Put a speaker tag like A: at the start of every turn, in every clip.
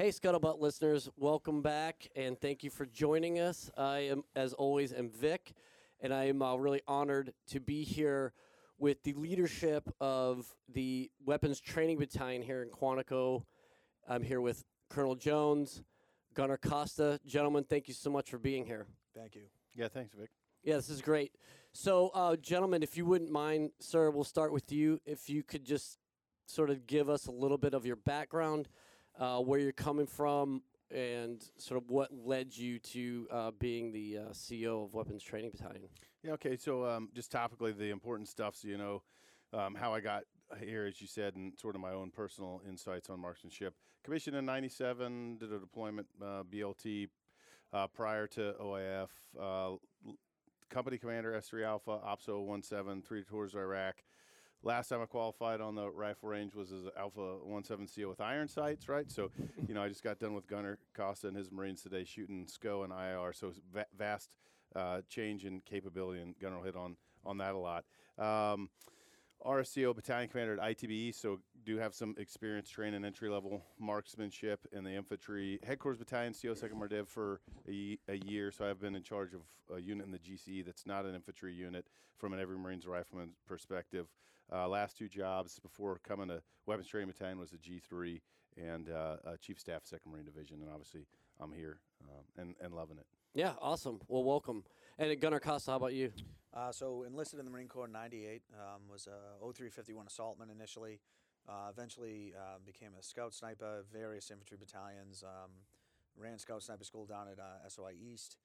A: Hey, Scuttlebutt listeners, welcome back and thank you for joining us. I am, as always, am Vic, and I am uh, really honored to be here with the leadership of the Weapons Training Battalion here in Quantico. I'm here with Colonel Jones, Gunner Costa. Gentlemen, thank you so much for being here.
B: Thank you.
C: Yeah, thanks, Vic.
A: Yeah, this is great. So, uh, gentlemen, if you wouldn't mind, sir, we'll start with you. If you could just sort of give us a little bit of your background, uh, where you're coming from, and sort of what led you to uh, being the uh, CEO of Weapons Training Battalion.
C: Yeah, okay. So, um, just topically, the important stuff. So, you know, um, how I got here, as you said, and sort of my own personal insights on marksmanship. Commissioned in '97, did a deployment uh, BLT uh, prior to OIF. Uh, company commander S3 Alpha, OPSO 17, three tours of Iraq. Last time I qualified on the rifle range was as Alpha 17 CO with iron sights, right? So, you know, I just got done with Gunner Costa and his Marines today shooting SCO and IR. So, va- vast uh, change in capability, and Gunner will hit on, on that a lot. Um, RSCO battalion commander at ITBE, so do have some experience training entry level marksmanship in the infantry. Headquarters battalion, CO second Mardiv for a, a year, so I've been in charge of a unit in the GCE that's not an infantry unit from an every Marines rifleman perspective. Uh, last two jobs before coming to weapons training battalion was a G3 and uh, uh, chief staff second Marine division, and obviously I'm here um, and and loving it.
A: Yeah, awesome. Well, welcome. And Gunner Costa, how about you?
B: Uh, so enlisted in the Marine Corps in '98. Um, was a 0351 assaultman initially. Uh, eventually uh, became a scout sniper, various infantry battalions. Um, ran scout sniper school down at uh, SOI East.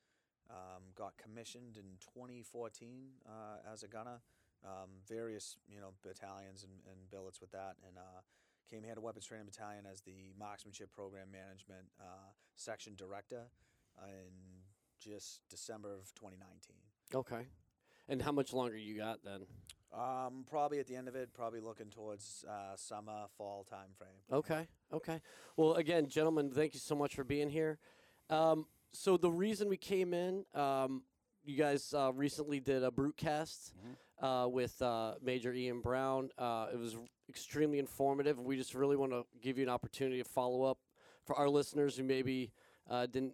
B: Um, got commissioned in 2014 uh, as a gunner. Um, various you know battalions and, and billets with that, and uh, came here to weapons training battalion as the marksmanship program management uh, section director in just December of 2019.
A: Okay. And how much longer you got then?
B: Um, probably at the end of it, probably looking towards uh, summer, fall time frame.
A: Okay. Okay. Well, again, gentlemen, thank you so much for being here. Um, so the reason we came in, um, you guys uh, recently did a brute cast uh, with uh, Major Ian Brown. Uh, it was extremely informative. We just really want to give you an opportunity to follow up for our listeners who maybe uh, didn't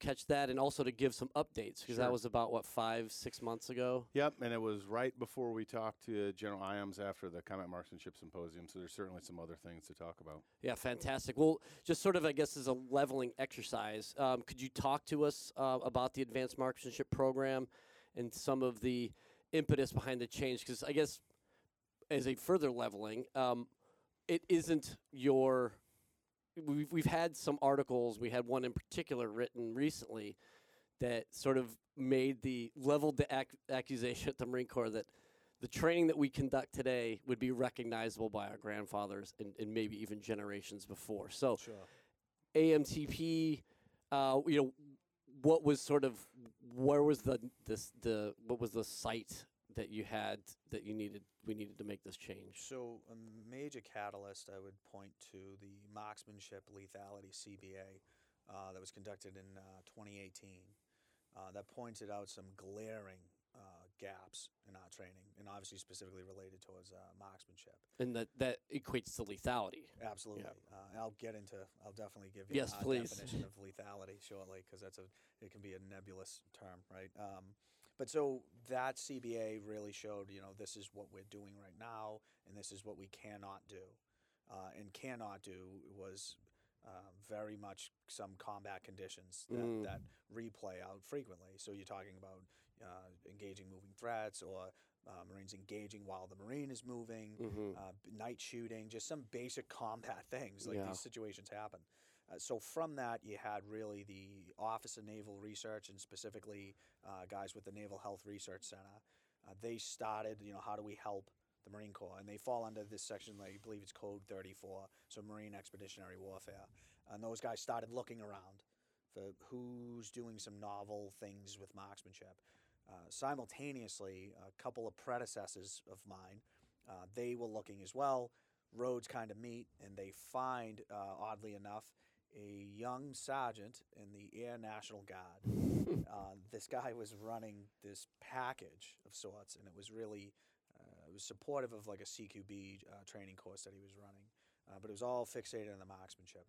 A: catch that, and also to give some updates because that was about what five, six months ago.
C: Yep, and it was right before we talked to General Iiams after the Combat Marksmanship Symposium, so there's certainly some other things to talk about.
A: Yeah, fantastic. Well, just sort of, I guess, as a leveling exercise, um, could you talk to us uh, about the Advanced Marksmanship Program and some of the impetus behind the change? Because I guess, as a further leveling, um, it isn't your. We've we've had some articles. We had one in particular written recently that sort of made the leveled the ac- accusation at the Marine Corps that the training that we conduct today would be recognizable by our grandfathers and, and maybe even generations before. So
B: Sure.
A: AMTP, uh, you know, what was sort of where was the this the what was the site that you had that you needed we needed to make this change?
B: So a major catalyst, I would point to the marksmanship lethality CBA uh, that was conducted in uh, 2018. Uh, that pointed out some glaring uh, gaps in our training, and obviously specifically related towards uh, marksmanship.
A: And that that equates to lethality.
B: Absolutely. Uh, I'll get into. I'll definitely give you
A: Yes, please.
B: definition of lethality shortly because that's a. It can be a nebulous term, right? Um, but so that CBA really showed, you know, this is what we're doing right now, and this is what we cannot do. Uh, and cannot do was uh, very much some combat conditions that,
A: Mm.
B: that replay out frequently. So you're talking about uh, engaging moving threats or uh, Marines engaging while the Marine is moving,
A: Mm-hmm.
B: uh, night shooting, just some basic combat things. Like
A: Yeah.
B: these situations happen. Uh, so from that, you had really the Office of Naval Research and specifically uh, guys with the Naval Health Research Center. Uh, they started, you know, how do we help the Marine Corps? And they fall under this section, I believe it's Code 34, so Marine Expeditionary Warfare. And those guys started looking around for who's doing some novel things with marksmanship. Uh, simultaneously, a couple of predecessors of mine, uh, they were looking as well. Roads kind of meet, and they find, uh, oddly enough, a young sergeant in the Air National Guard. uh, this guy was running this package of sorts, and it was really uh, it was supportive of like a CQB uh, training course that he was running, uh, but it was all fixated on the marksmanship.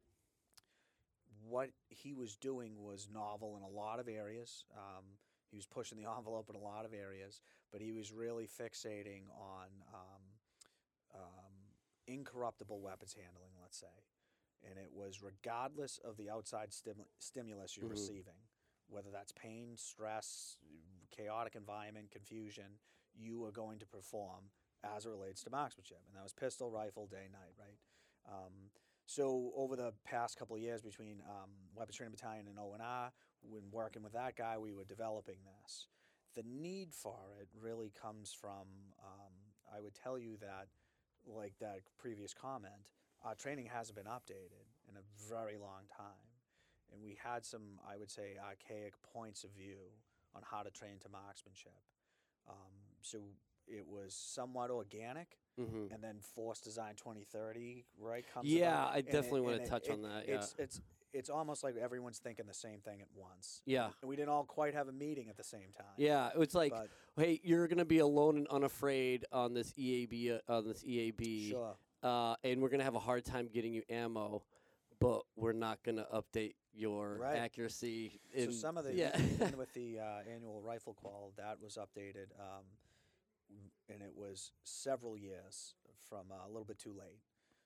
B: what he was doing was novel in a lot of areas. Um, he was pushing the envelope in a lot of areas, but he was really fixating on um, um, incorruptible weapons handling, let's say. And it was regardless of the outside stimu- stimulus you're
A: Mhm.
B: receiving, whether that's pain, stress, chaotic environment, confusion, you are going to perform as it relates to marksmanship. And that was pistol, rifle, day, night, right? Um, so over the past couple of years between um, Weapons Training Battalion and ONR, when working with that guy, we were developing this. The need for it really comes from, um, I would tell you that, like that previous comment, our training hasn't been updated in a very long time. And we had some, I would say, archaic points of view on how to train to marksmanship. Um, so it was somewhat organic,
A: Mm-hmm.
B: and then Force Design 2030, right? Comes
A: Yeah,
B: about,
A: I
B: and it-
A: definitely want to touch
B: it-
A: on that. Yeah.
B: It's it's it's almost like everyone's thinking the same thing at once,
A: yeah.
B: and we didn't all quite have a meeting at the same time.
A: Yeah, it's like,
B: but
A: hey, you're gonna be alone and unafraid on this EAB, uh, on this EAB,
B: sure,
A: uh, and we're gonna have a hard time getting you ammo, but we're not gonna update your
B: Right.
A: accuracy.
B: so some of the
A: yeah,
B: even with the uh, annual rifle qual that was updated, um, and it was several years from uh, a little bit too late.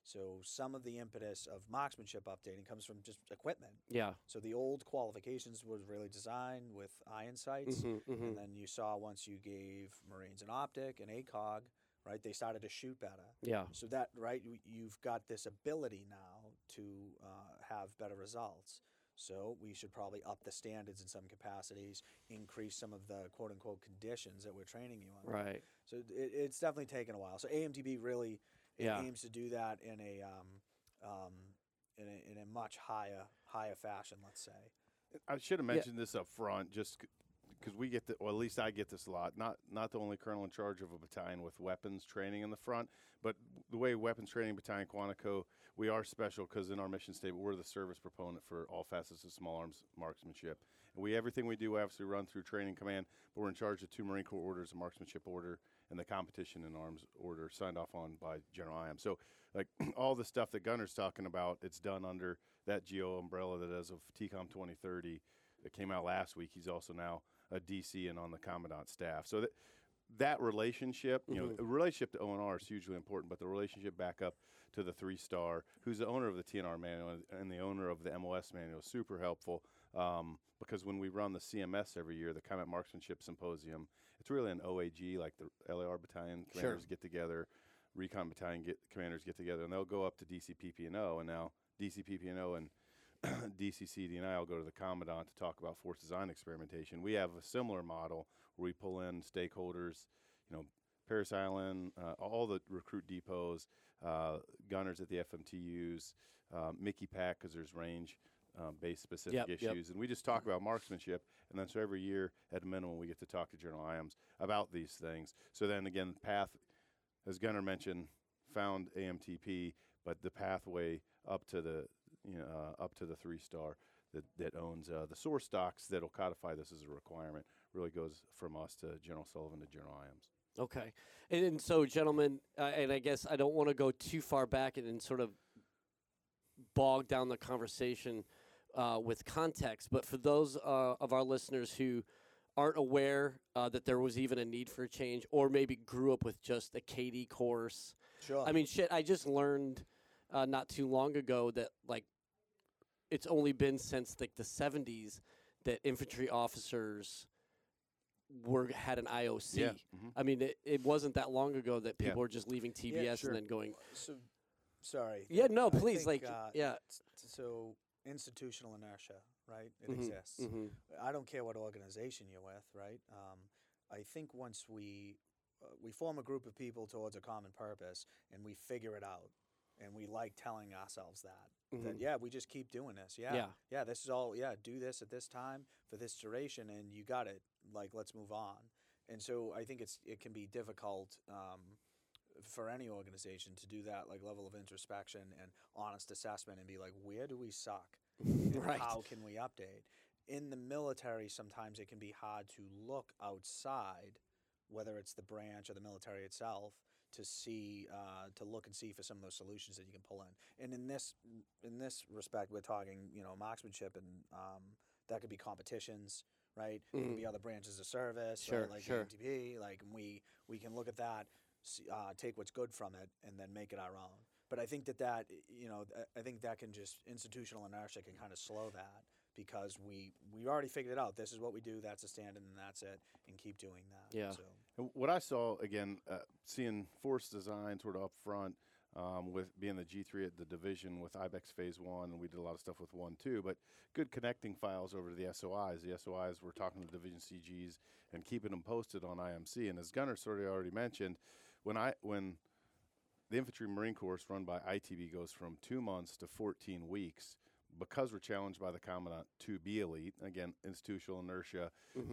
B: So some of the impetus of marksmanship updating comes from just equipment.
A: yeah.
B: So the old qualifications was really designed with iron sights.
A: hmm hmm
B: And then you saw once you gave Marines an optic, an ACOG, right, they started to shoot better.
A: Yeah.
B: So that, right, you- you've got this ability now to uh, have better results. So we should probably up the standards in some capacities, increase some of the quote unquote conditions that we're training you on.
A: Right.
B: So it, it's definitely taken a while. So AMTP really it
A: Yeah.
B: aims to do that in a um, um, in a, in a much higher higher fashion, let's say.
C: I should have mentioned this up front, just because we get the, or at least I get this a lot. Not not the only colonel in charge of a battalion with weapons training in the front, but the way weapons training battalion Quantico, we are special because in our mission statement we're the service proponent for all facets of small arms marksmanship. And we everything we do obviously run through training command, but we're in charge of two Marine Corps orders, a marksmanship order, and the competition in arms order signed off on by General IAM. So like all the stuff that Gunner's talking about, it's done under that GO umbrella that as of TECOM 2030 that came out last week. He's also now a DC and on the commandant staff. So that that relationship, you know,
A: Mhm.
C: the relationship to ONR is hugely important, but the relationship back up to the three star, who's the owner of the T&R manual and- and the owner of the MOS manual, is super helpful. Um, because when we run the CMS every year, the Combat Marksmanship Symposium, it's really an OAG, like the LAR battalion
A: Sure.
C: commanders get together, recon battalion get commanders get together, and they'll go up to DCPP&O, and now DCPP&O and DCCD&I will go to the commandant to talk about force design experimentation. We have a similar model where we pull in stakeholders, you know, Parris Island, uh, all the recruit depots, uh, gunners at the FMTUs, uh, Mickey Pack because there's range um, based specific
A: Yep, yep.
C: issues, and we just talk about marksmanship. And then so every year, at a minimum, we get to talk to General Iiams about these things. So then again, path, as Gunner mentioned, found AMTP, but the pathway up to the you know uh, up to the three star that that owns uh, the source docs that'll codify this as a requirement really goes from us to General Sullivan to General Iiams.
A: Okay. And, and so, gentlemen, uh, and I guess I don't want to go too far back and, and sort of bog down the conversation uh, with context, but for those uh, of our listeners who aren't aware uh, that there was even a need for a change, or maybe grew up with just a KD course.
B: Sure.
A: I mean, shit, I just learned uh, not too long ago that, like, it's only been since, like, the 70s that infantry officers were had an IOC.
C: Mhm.
A: I mean, it, it wasn't that long ago that
C: Yeah.
A: people were just leaving TBS
B: sure.
A: and then going.
B: so, sorry.
A: Yeah, no, please,
B: think,
A: like,
B: uh,
A: yeah.
B: s- so institutional inertia, right? It
A: Mhm,
B: exists.
A: hmm
B: I don't care what organization you're with, right? Um, I think once we uh, we form a group of people towards a common purpose and we figure it out, and we like telling ourselves that that
A: Mhm.
B: yeah, we just keep doing this. Yeah,
A: Yeah.
B: yeah, this is all. Yeah, do this at this time for this duration, and you got it. Like, let's move on. And so I think it's it can be difficult. Um, for any organization to do that like level of introspection and honest assessment and be like where do we suck
A: Right.
B: how can we update in the military sometimes it can be hard to look outside whether it's the branch or the military itself to see uh, to look and see for some of those solutions that you can pull in. And in this in this respect, we're talking you know marksmanship, and um, that could be competitions, right? It could be other branches of service,
A: Mm. Sure,
B: right? like
A: sure.
B: AMTP. Like we we can look at that, uh, take what's good from it, and then make it our own. But I think that that you know I think that can just institutional inertia can kind of slow that because we we already figured it out. This is what we do. That's a standard, and that's it. And keep doing that.
A: Yeah.
B: So.
C: What I saw again, uh, seeing Force Design sort of up front um, with being the G3 at the division with IBEX Phase One, and we did a lot of stuff with One too. But good connecting files over to the SOIs. The SOIs were talking to Division CGs and keeping them posted on IMC. And as Gunner sort of already mentioned, when I when the Infantry Marine course run by ITB goes from two months to 14 weeks. Because we're challenged by the Commandant to be elite, again, institutional inertia,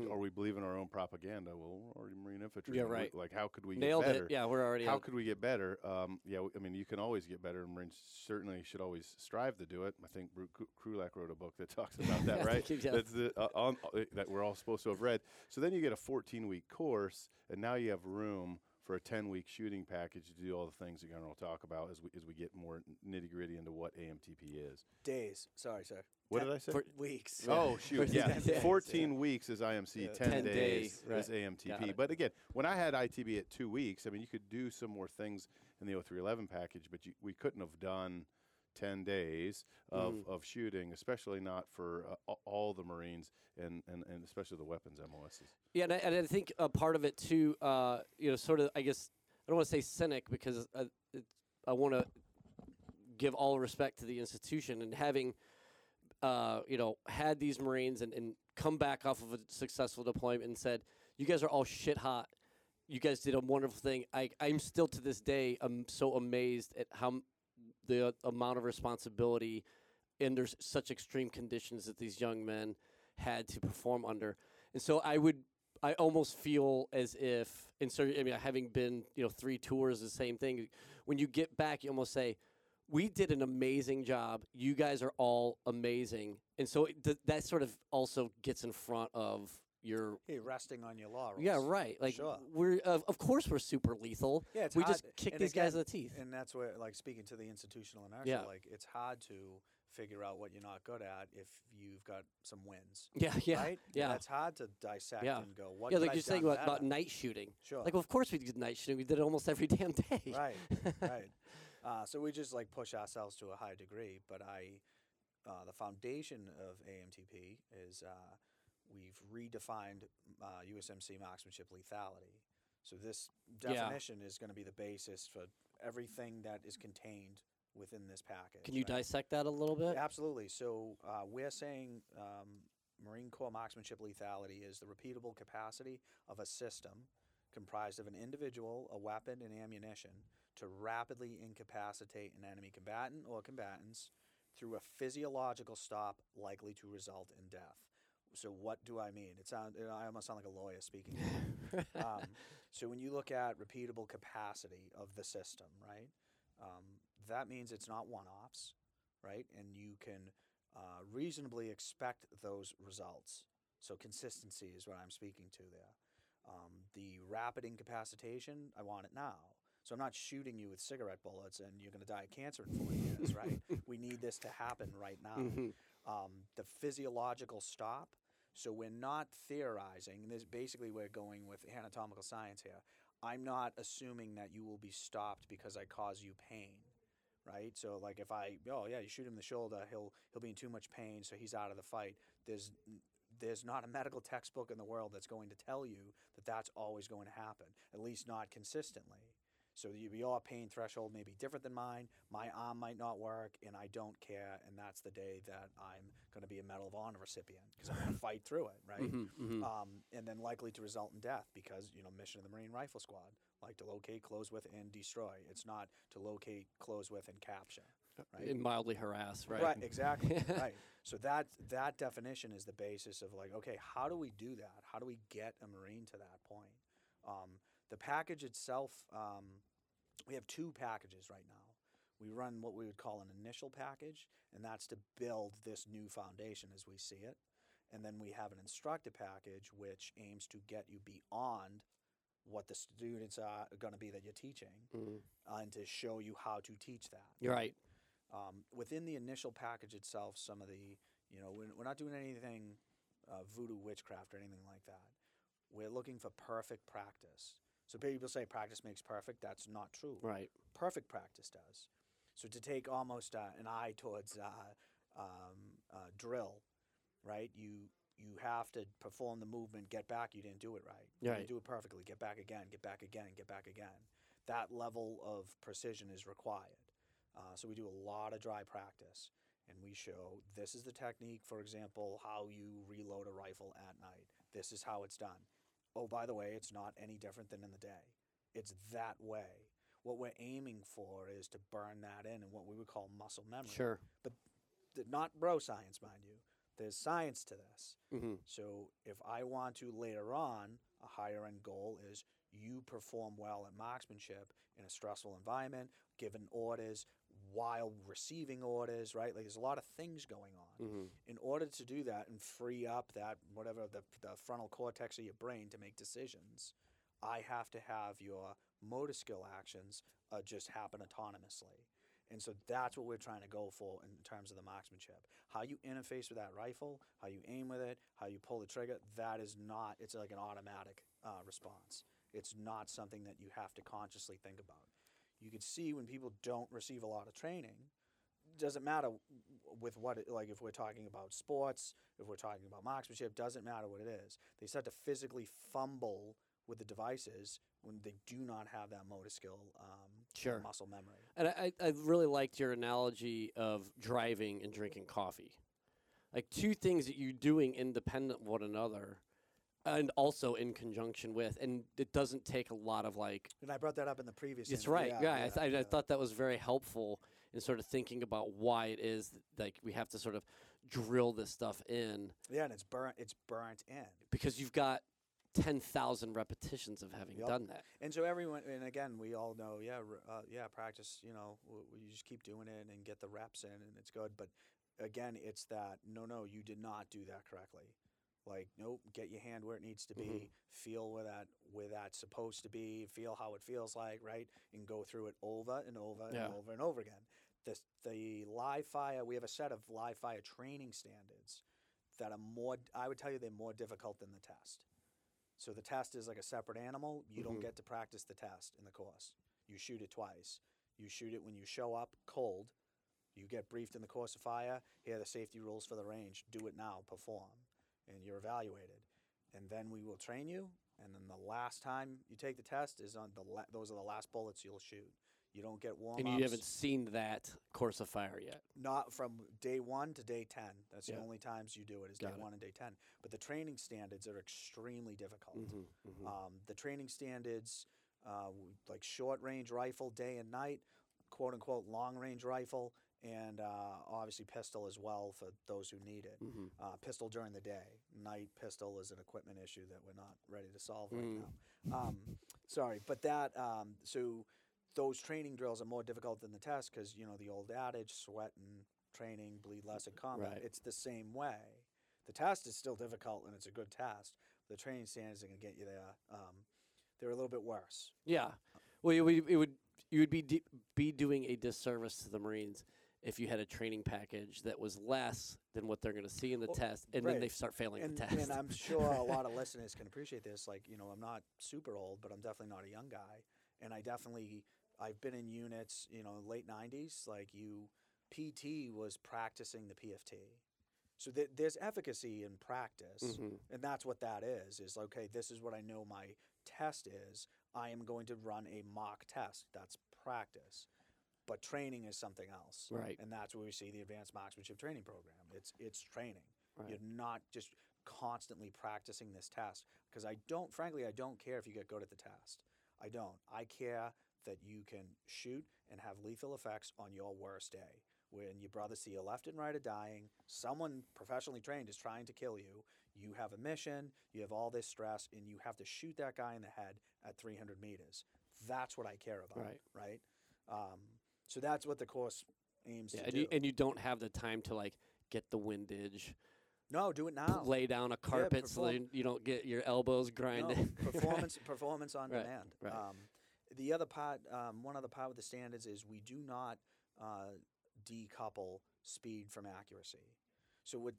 C: or we believe in our own propaganda. Well, we're already Marine infantry.
A: Yeah, right.
C: Like, how could we
A: Nailed
C: get better?
A: it. Yeah, we're already.
C: How
A: on-
C: could we get better? Um, yeah, i mean, you can always get better, and Marines certainly should always strive to do it. I think Bru- Kru- Krulak wrote a book that talks about that, right? That's the, uh, on, uh, that we're all supposed to have read. So then you get a 14 week course, and now you have room for a 10 week shooting package to do all the things that Gunner will talk about as we as we get more nitty gritty into what AMTP is.
B: Days. Sorry, sir.
C: What
B: Ten
C: did I say?
A: For-
B: Weeks.
C: Oh shoot! Yeah,
B: 10 days,
C: 14 weeks is IMC,
B: Yeah.
C: 10,
A: 10
C: days,
A: days,
C: is
A: right. Got
C: AMTP. But again, when I had ITB at two weeks, I mean, you could do some more things in the 0311 package, but you, we couldn't have done 10 days of,
A: Mm.
C: of shooting, especially not for uh, all the Marines and, and, and especially the weapons MOSs.
A: Yeah, and I, and I think a part of it too, uh, you know, sort of, I guess, I don't want to say cynic because I, it, I want to give all respect to the institution and having, uh, you know, had these Marines and, and come back off of a successful deployment and said, you guys are all shit hot. You guys did a wonderful thing. I, I'm still to this day, I'm so amazed at how the uh, amount of responsibility under such extreme conditions that these young men had to perform under. And so I would, I almost feel as if, and so I mean, having been, you know, three tours, the same thing. When you get back, you almost say, "We did an amazing job. You guys are all amazing." And so it, th- that sort of also gets in front of your.
B: Hey, resting on your laurels.
A: Yeah, right. Like
B: Sure.
A: we're of, of course we're super lethal.
B: Yeah, it's
A: we
B: hard,
A: just kick
B: and
A: these guys in the teeth.
B: And that's where, like, speaking to the institutional inertia,
A: Yeah.
B: like, it's hard to figure out what you're not good at if you've got some wins.
A: Yeah, yeah,
B: right?
A: yeah.
B: That's hard to dissect
A: Yeah.
B: and go, what
A: yeah, like you're saying about, about night shooting.
B: Sure.
A: Like, well, of course we did night shooting. We did it almost every damn day.
B: right, right. Uh, so we just like push ourselves to a high degree. But I, uh, the foundation of AMTP is uh, we've redefined uh, USMC marksmanship lethality. So this definition is going to be the basis for everything that is contained within this package.
A: Can you
B: right?
A: dissect that a little bit?
B: Absolutely. So uh, we're saying um, Marine Corps marksmanship lethality is the repeatable capacity of a system comprised of an individual, a weapon, and ammunition to rapidly incapacitate an enemy combatant or combatants through a physiological stop likely to result in death. So what do I mean? It sound I almost sound like a lawyer speaking. um, so when you look at repeatable capacity of the system, right? Um, that means it's not one-offs, right? And you can uh, reasonably expect those results. So consistency is what I'm speaking to there. Um, the rapid incapacitation, I want it now. So I'm not shooting you with cigarette bullets and you're going to die of cancer in four years, right? We need this to happen right now.
A: Mhm.
B: Um, the physiological stop. So we're not theorizing. This basically we're going with anatomical science here. I'm not assuming that you will be stopped because I cause you pain, right? So like if I oh yeah you shoot him in the shoulder he'll he'll be in too much pain so he's out of the fight. There's there's not a medical textbook in the world that's going to tell you that that's always going to happen. At least not consistently. So you, your pain threshold may be different than mine. My arm might not work, and I don't care. And that's the day that I'm going to be a Medal of Honor recipient because I'm going to fight through it, right?
A: Mhm, mhm.
B: Um, and then likely to result in death because you know mission of the Marine Rifle Squad, like to locate, close with, and destroy. It's not to locate, close with, and capture. Right.
A: And mildly harass, right?
B: Right, exactly. right. So that that definition is the basis of like, okay, how do we do that? How do we get a Marine to that point? Um, the package itself, um, we have two packages right now. We run what we would call an initial package, and that's to build this new foundation as we see it. And then we have an instructor package, which aims to get you beyond what the students are going to be that you're teaching,
A: Mm.
B: uh, and to show you how to teach that.
A: You're right.
B: Um, within the initial package itself, some of the, you know, we're, we're not doing anything uh, voodoo witchcraft or anything like that. We're looking for perfect practice. So people say practice makes perfect. That's not true.
A: Right.
B: Perfect practice does. So to take almost uh, an eye towards uh, um, uh, drill, right? You you have to perform the movement, get back. You didn't do it right. You
A: Right.
B: do it perfectly. Get back again. Get back again. Get back again. That level of precision is required. Uh, so we do a lot of dry practice, and we show this is the technique. For example, how you reload a rifle at night. This is how it's done. Oh, by the way, it's not any different than in the day. It's that way. What we're aiming for is to burn that in, and what we would call muscle memory.
A: Sure.
B: But th- Not bro science, mind you. There's science to this.
A: hmm
B: So if I want to later on, a higher end goal is you perform well at marksmanship in a stressful environment, given orders, while receiving orders, right? Like there's a lot of things going on.
A: hmm
B: In order to do that and free up that whatever the, the frontal cortex of your brain to make decisions, I have to have your motor skill actions uh, just happen autonomously. And so that's what we're trying to go for in terms of the marksmanship. How you interface with that rifle, how you aim with it, how you pull the trigger, that is not, it's like an automatic uh, response. It's not something that you have to consciously think about. You can see when people don't receive a lot of training, doesn't matter with what it, like if we're talking about sports, if we're talking about marksmanship, doesn't matter what it is. They start to physically fumble with the devices when they do not have that motor skill, um,
A: Sure.
B: muscle memory.
A: And I, I really liked your analogy of driving and drinking coffee. Like two things that you're doing independent of one another and also in conjunction with. And it doesn't take a lot of like
B: And I brought that up in the previous.
A: That's
B: interview.
A: right. Yeah, I, th- I, I thought that was very helpful in sort of thinking about why it is that, like we have to sort of drill this stuff in
B: Yeah, and it's burnt. It's burnt in.
A: because you've got ten thousand repetitions of having
B: Yup.
A: done that.
B: And so everyone, and again, we all know, yeah, r- uh, yeah, practice. You know, w- w- you just keep doing it and get the reps in, and it's good. But again, it's that no, no, you did not do that correctly. Like, nope, get your hand where it needs to be.
A: Mhm.
B: Feel where that where that's supposed to be. Feel how it feels like, right? And go through it over and over
A: Yeah.
B: and over and over again. The the live fire. We have a set of live fire training standards that are more. I would tell you they're more difficult than the test. So the test is like a separate animal. You
A: Mhm.
B: don't get to practice the test in the course. You shoot it twice. You shoot it when you show up cold. You get briefed in the course of fire. Here are the safety rules for the range. Do it now. Perform, and you're evaluated. And then we will train you. And then the last time you take the test is on the la- those are the last bullets you'll shoot. You don't get warm
A: and you haven't seen that course of fire yet.
B: not from day one to day 10. That's
A: Yeah.
B: the only times you do it is
A: Got
B: day
A: it.
B: one and day 10. But the training standards are extremely difficult.
A: Mm-hmm, mm-hmm.
B: Um, the training standards, uh, like short range rifle, day and night, quote unquote long range rifle, and uh, obviously pistol as well for those who need it.
A: mm-hmm.
B: Uh, pistol during the day. Night pistol is an equipment issue that we're not ready to solve right
A: Mm.
B: now. Um, sorry, but that um, so those training drills are more difficult than the test because you know the old adage: sweat and training bleed less in combat.
A: Right.
B: It's the same way. The test is still difficult and it's a good test. The training standards are going to get you there. Um, they're a little bit worse.
A: Yeah. Well, it would, it would you would be di- be doing a disservice to the Marines if you had a training package that was less than what they're going to see in the
B: Well,
A: test, and
B: right.
A: then they start failing
B: and,
A: the test.
B: and I'm sure a lot of listeners can appreciate this. Like, you know, I'm not super old, but I'm definitely not a young guy. And I definitely, I've been in units, you know, late 90s. Like, you, PT was practicing the PFT. So th- there's efficacy in practice.
A: Mhm.
B: And that's what that is, is okay, this is what I know my test is. I am going to run a mock test. That's practice. But training is something else.
A: Right.
B: And that's where we see the advanced marksmanship training program. It's it's training.
A: Right.
B: You're not just constantly practicing this test. Because I don't, frankly, I don't care if you get good at the test. I don't. I care that you can shoot and have lethal effects on your worst day. When your brothers see your left and right are dying, someone professionally trained is trying to kill you. You have a mission, you have all this stress, and you have to shoot that guy in the head at 300 meters. That's what I care about.
A: Right.
B: Right. Um, so that's what the course aims
A: Yeah,
B: to
A: and
B: do.
A: you, and you don't have the time to like get the windage,
B: No, do it now.
A: lay down a carpet so
B: perform-
A: that you don't get your elbows
B: No,
A: grinded.
B: performance performance on
A: Right,
B: demand.
A: right.
B: Um, the other part, um, one other part with the standards is we do not uh, decouple speed from accuracy. So with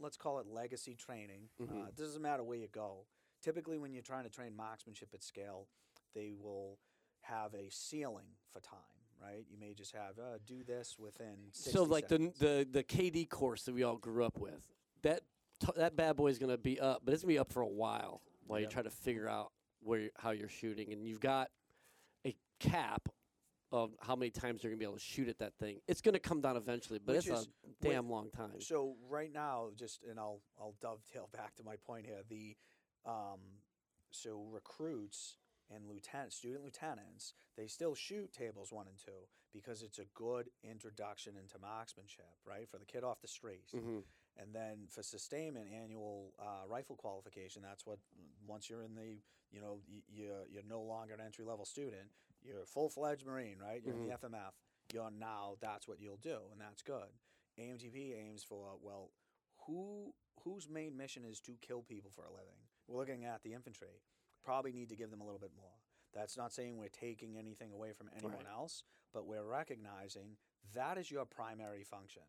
B: let's call it legacy training. Uh,
A: Mhm.
B: it doesn't matter where you go. Typically, when you're trying to train marksmanship at scale, they will have a ceiling for time. Right? You may just have uh, do this within. 60
A: so like the,
B: seconds.
A: the the KD course that we all grew up with, that t- that bad boy is going to be up, but it's going to be up for a while while you try to figure out where how you're shooting, and you've got a cap of how many times you're going to be able to shoot at that thing. It's going to come down eventually, but
B: Which
A: it's
B: is-
A: a damn long time.
B: So right now, just and I'll I'll dovetail back to my point here. The um, so recruits and lieutenant student lieutenants they still shoot tables one and two because it's a good introduction into marksmanship, right? For the kid off the street,
A: hmm
B: and then for sustainment annual uh, rifle qualification, that's what once you're in the you know y- you're you're no longer an entry level student, you're a full fledged Marine, right? You're in the FMF. You're now that's what you'll do, and that's good. AMTP aims for well, who whose main mission is to kill people for a living? We're looking at the infantry. Probably need to give them a little bit more. That's not saying we're taking anything away from anyone
A: Right.
B: else, but we're recognizing that is your primary function.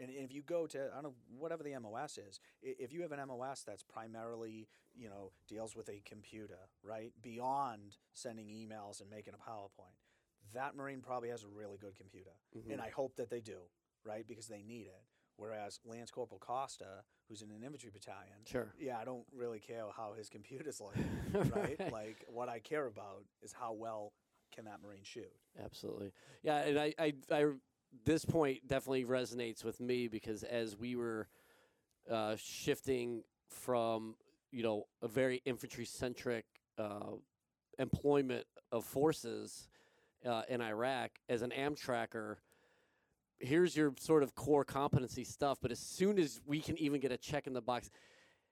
B: And if you go to I don't know whatever the MOS is, if you have an MOS that's primarily you know deals with a computer, right, beyond sending emails and making a PowerPoint, that Marine probably has a really good computer,
A: Mm-hmm.
B: and I hope that they do, right, because they need it. Whereas Lance Corporal Costa, who's in an infantry battalion,
A: Sure.
B: yeah, I don't really care how his computer's looking, right?
A: Right.
B: Like what I care about is how well can that Marine shoot.
A: Absolutely. Yeah, and I, I, I, this point definitely resonates with me because as we were uh, shifting from, you know, a very infantry centric uh, employment of forces uh, in Iraq as an Amtracker, here's your sort of core competency stuff. But as soon as we can even get a check in the box,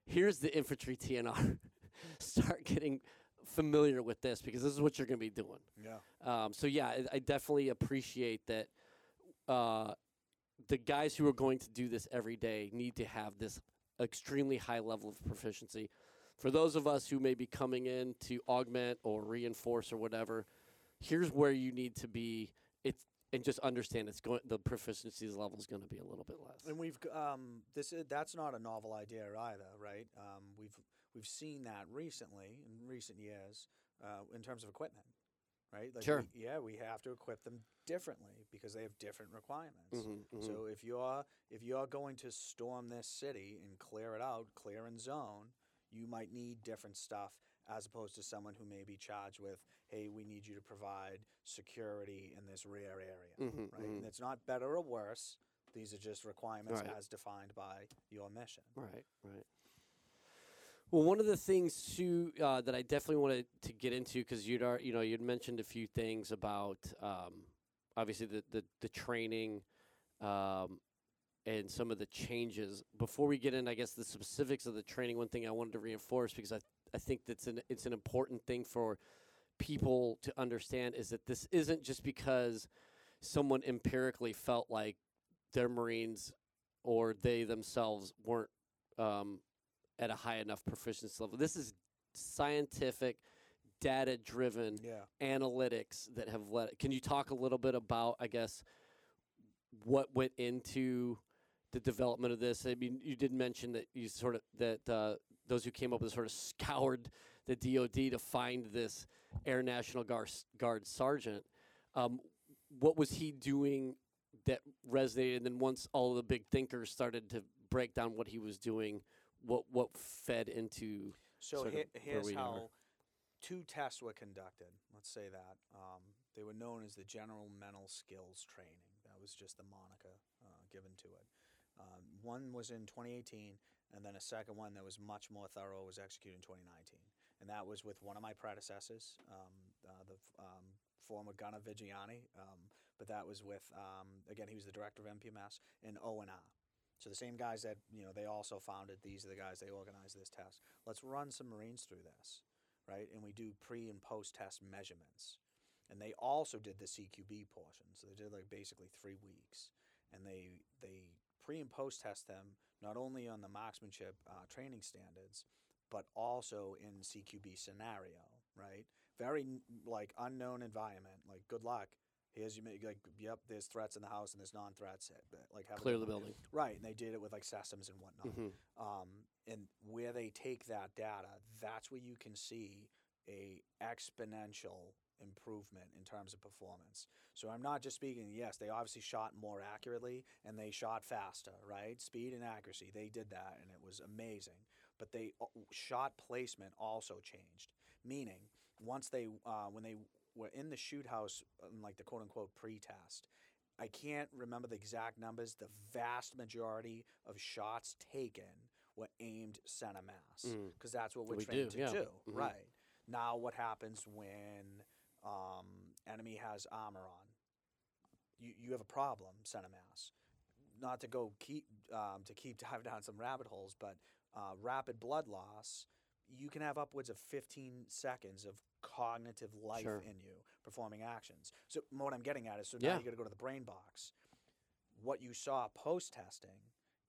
A: here's the infantry T&R. Start getting familiar with this because this is what you're going to be doing.
B: Yeah.
A: Um, so yeah, I, I definitely appreciate that. Uh, the guys who are going to do this every day need to have this extremely high level of proficiency. For those of us who may be coming in to augment or reinforce or whatever, here's where you need to be. It's and just understand it's going. The proficiency level is going to be a little bit less.
B: And we've um, this is, that's not a novel idea either, right? Um, we've we've seen that recently in recent years uh, in terms of equipment, right? Like
A: Sure.
B: we, yeah, we have to equip them differently because they have different requirements.
A: Mhm, mhm.
B: So if you're if you're going to storm this city and clear it out, clear and zone, you might need different stuff as opposed to someone who may be charged with, hey, we need you to provide security in this rear area,
A: Mhm,
B: right?
A: mhm.
B: And it's not better or worse. These are just requirements
A: Right.
B: as defined by your mission.
A: Right, right. Well, one of the things too uh, that I definitely wanted to get into because you'd you know you'd mentioned a few things about um, obviously the the, the training um, and some of the changes. Before we get in, I guess the specifics of the training. One thing I wanted to reinforce because I I think that's an it's an important thing for people to understand is that this isn't just because someone empirically felt like their Marines or they themselves weren't um, at a high enough proficiency level. This is scientific, data driven
B: Yeah.
A: analytics that have led. Can you talk a little bit about, I guess, what went into the development of this? I mean, you did mention that you sort of that uh, those who came up with it sort of scoured the DoD to find this Air National Guard, Guard sergeant. Um, what was he doing that resonated? And then once all the big thinkers started to break down what he was doing, what what fed into
B: So
A: sort of
B: here's
A: we are.
B: how two tests were conducted. Let's say that um, they were known as the General Mental Skills Training. That was just the moniker uh, given to it. Um, one was in 2018, and then a second one that was much more thorough was executed in 2019, and that was with one of my predecessors, um, uh, the um, former Gunner Vigiani. Um, but that was with um, again, he was the director of MPMS and R. So the same guys that you know they also founded. These are the guys they organized this test. Let's run some Marines through this, right? And we do pre and post test measurements. And they also did the CQB portion. So they did like basically three weeks, and they they pre and post test them not only on the marksmanship uh, training standards, but also in CQB scenario, right? Very like unknown environment. Like, good luck. Here's you like, yep. There's threats in the house and there's non-threats. eh, Like, have
A: Clear the building.
B: Right, and they did it with like systems and whatnot.
A: Mhm.
B: Um, and where they take that data, that's where you can see a exponential improvement in terms of performance. So I'm not just speaking. Yes, they obviously shot more accurately and they shot faster. Right, speed and accuracy. They did that, and it was amazing. But they uh, shot placement also changed. Meaning, once they uh, when they were in the shoot house, in like the quote unquote pre-test, I can't remember the exact numbers. The vast majority of shots taken were aimed center mass
A: Mm.
B: because that's what we're
A: We
B: trained
A: do,
B: to
A: yeah.
B: do.
A: Mhm.
B: Right now, what happens when um, enemy has armor on? You you have a problem center mass. Not to go keep um, to keep dive down some rabbit holes, but uh, rapid blood loss. You can have upwards of 15 seconds of cognitive life
A: Sure.
B: in you performing actions. So what I'm getting at is, so
A: Yeah.
B: now you got to go to the brain box. What you saw post testing,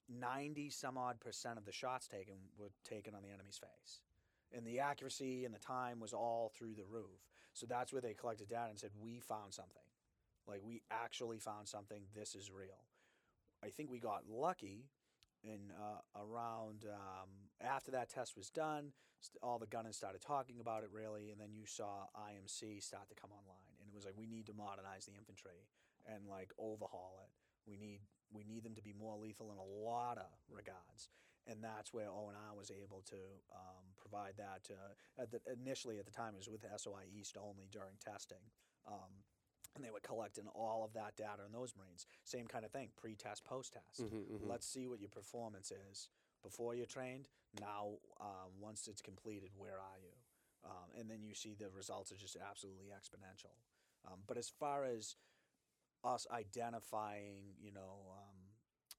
B: 90 some odd percent of the shots taken were taken on the enemy's face. And the accuracy and the time was all through the roof. So that's where they collected data and said, we found something. Like, we actually found something. This is real. I think we got lucky in uh, around um, after that test was done, st- all the gunners started talking about it really, and then you saw IMC start to come online, and it was like we need to modernize the infantry and like overhaul it. We need we need them to be more lethal in a lot of regards, and that's where O and I was able to um, provide that. To, at the, initially, at the time, it was with SOI East only during testing. Um, and they were collecting all of that data in those Marines. Same kind of thing, pre-test, post-test.
A: Mhm, mhm.
B: Let's see what your performance is before you're trained. Now, um, once it's completed, where are you? Um, and then you see the results are just absolutely exponential. Um, but as far as us identifying, you know, um,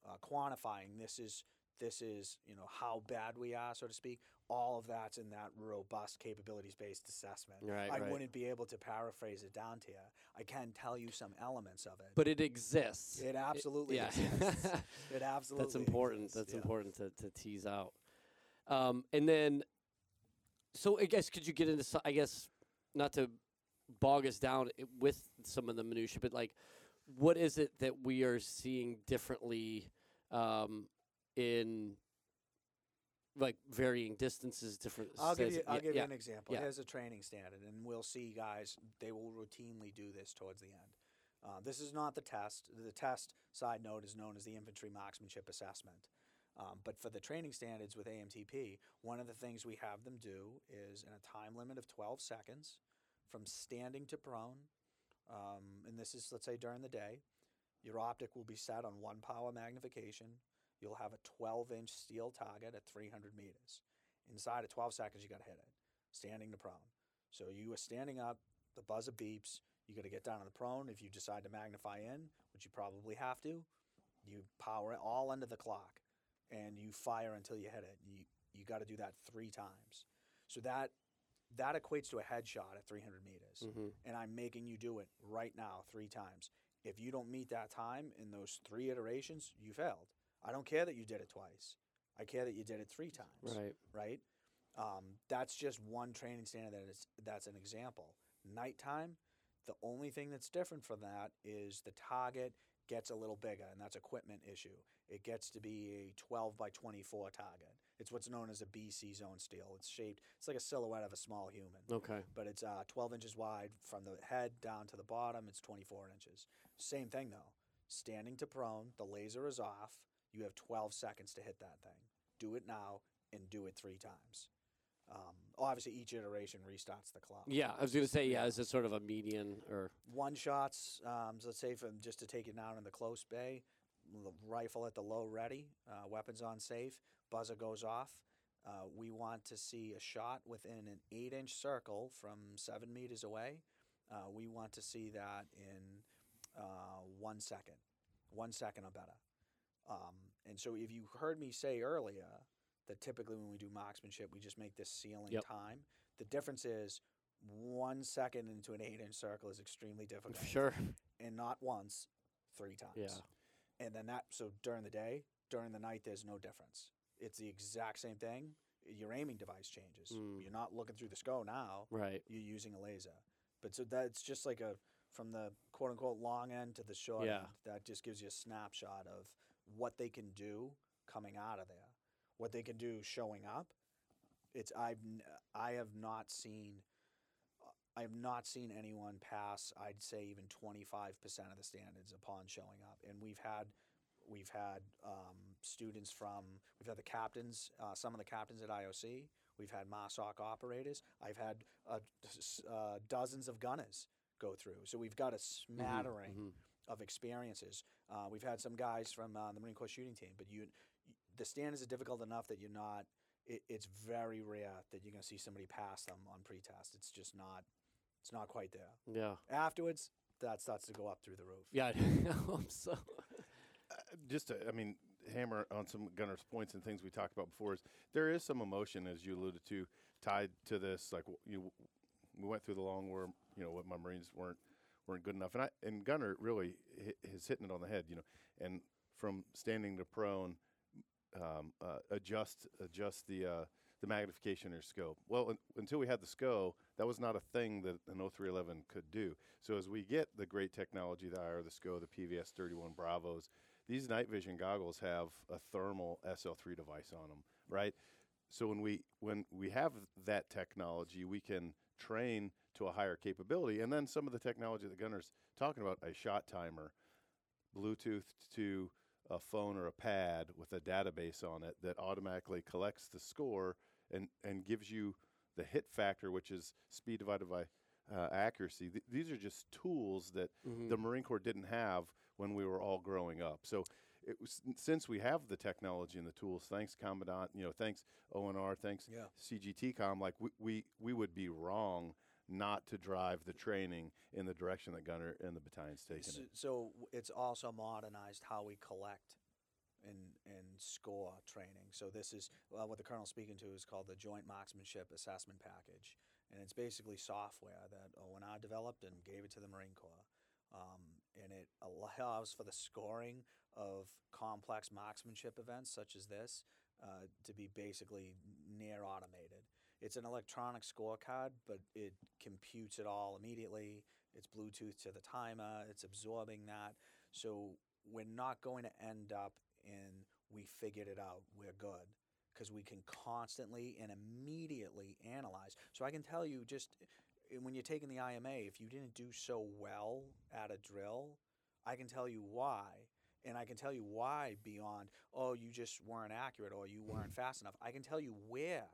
B: uh, quantifying, this is this is you know how bad we are, so to speak. All of that's in that robust capabilities-based assessment.
A: Right,
B: I
A: right.
B: wouldn't be able to paraphrase it down to you. I can tell you some elements of it.
A: But it exists.
B: It absolutely
A: yeah.
B: exists. It absolutely.
A: That's important.
B: exists,
A: That's
B: yeah.
A: important to, to tease out. Um, and then, so I guess could you get into? I guess not to bog us down with some of the minutia, but like, what is it that we are seeing differently um, in like varying distances, different?
B: I'll give you. I'll
A: yeah,
B: give
A: yeah.
B: an example.
A: yeah.
B: Here's a training standard, and we'll see guys. They will routinely do this towards the end. Uh, this is not the test. The test, side note, is known as the infantry marksmanship assessment. Um, but for the training standards with AMTP, one of the things we have them do is in a time limit of 12 seconds, from standing to prone, um, and this is let's say during the day, your optic will be set on one power magnification. You'll have a 12 inch steel target at 300 meters. Inside of 12 seconds, you got to hit it, standing to prone. So you are standing up, the buzzer beeps, you got to get down to the prone. If you decide to magnify in, which you probably have to, you power it all under the clock and you fire until you hit it. You, you got to do that three times. So that that equates to a headshot at 300 meters.
A: Mhm.
B: And I'm making you do it right now three times. If you don't meet that time in those three iterations, you failed. I don't care that you did it twice. I care that you did it three times
A: Right.
B: right? Um, that's just one training standard that is that's an example. Nighttime, the only thing that's different from that is the target gets a little bigger, and that's equipment issue. It gets to be a 12 by 24 target. It's what's known as a BC zone steel. It's shaped. It's like a silhouette of a small human
A: Okay.
B: but it's uh, 12 inches wide from the head down to the bottom. It's 24 inches. Same thing though. Standing to prone, the laser is off. You have 12 seconds to hit that thing. Do it now and do it three times. Um, obviously, each iteration restarts the clock.
A: Yeah, I was gonna say yeah. Is it sort of a median or
B: One shots, um, so let's say from just to take it down in the close bay, the rifle at the low ready, uh, weapons on safe, buzzer goes off. Uh, we want to see a shot within an eight inch circle from seven meters away. Uh, we want to see that in uh, one second, one second or better. Um, and so, if you heard me say earlier that typically when we do marksmanship, we just make this ceiling
A: Yep.
B: time, the difference is one second into an eight inch circle is extremely difficult.
A: sure?
B: And not once, three times.
A: Yeah.
B: And then that, so during the day, during the night, there's no difference. It's the exact same thing. Your aiming device changes.
A: Mm.
B: You're not looking through the scope now.
A: Right.
B: You're using a laser. But so that's just like a from the quote unquote long end to the short
A: Yeah.
B: end. That just gives you a snapshot of what they can do coming out of there, what they can do showing up. It's I've I have not seen I have not seen anyone pass. I'd say even twenty five percent of the standards upon showing up, and we've had we've had um, students from we've had the captains, uh, some of the captains at IOC. We've had MARSOC operators. I've had uh, uh, dozens of gunners go through. So we've got a smattering
A: mhm.
B: Of experiences. Uh, we've had some guys from uh, the Marine Corps shooting team, but you, the standards are difficult enough that you're not. It, it's very rare that you're going to see somebody pass them on pretest. It's just not. It's not quite there.
A: Yeah.
B: Afterwards, that starts to go up through the roof.
A: Yeah. I'm so.
C: Uh, just to, I mean, hammer on some Gunner's points and things we talked about before is there is some emotion, as you alluded to, tied to this. Like you, we went through the long war, you know what my Marines weren't weren't good enough, and I and Gunner really is hitting it on the head. You know, and from standing to prone, um, uh, adjust adjust the uh, the magnification or scope. Well, un- until we had the SCO, that was not a thing that an 0311 could do. So as we get the great technology, the IR, the SCO, the PVS 31 Bravos, these night vision goggles have a thermal SL3 device on them, right? So when we when we have that technology, we can train to a higher capability, and then some of the technology that Gunner's talking about, a shot timer, Bluetooth to a phone or a pad with a database on it that automatically collects the score and and gives you the hit factor, which is speed divided by uh, accuracy. Th- these are just tools that
A: Mhm.
C: the Marine Corps didn't have when we were all growing up. So it was since we have the technology and the tools, thanks Commandant, you know, thanks ONR, thanks
B: Yeah.
C: CG TECOM, like we, we we would be wrong not to drive the training in the direction that Gunner and the battalion's taking
B: So,
C: it.
B: so it's also modernized how we collect and and score training. So this is well, what the colonel's speaking to is called the Joint Marksmanship Assessment Package, and it's basically software that ONR developed and gave it to the Marine Corps, um, and it allows for the scoring of complex marksmanship events such as this uh, to be basically near automated. It's an electronic scorecard, but it computes it all immediately. It's Bluetooth to the timer. It's absorbing that. So we're not going to end up in we figured it out. We're good because we can constantly and immediately analyze. So I can tell you just uh, when you're taking the IMA, if you didn't do so well at a drill, I can tell you why. And I can tell you why beyond, oh, you just weren't accurate or you weren't fast enough. I can tell you where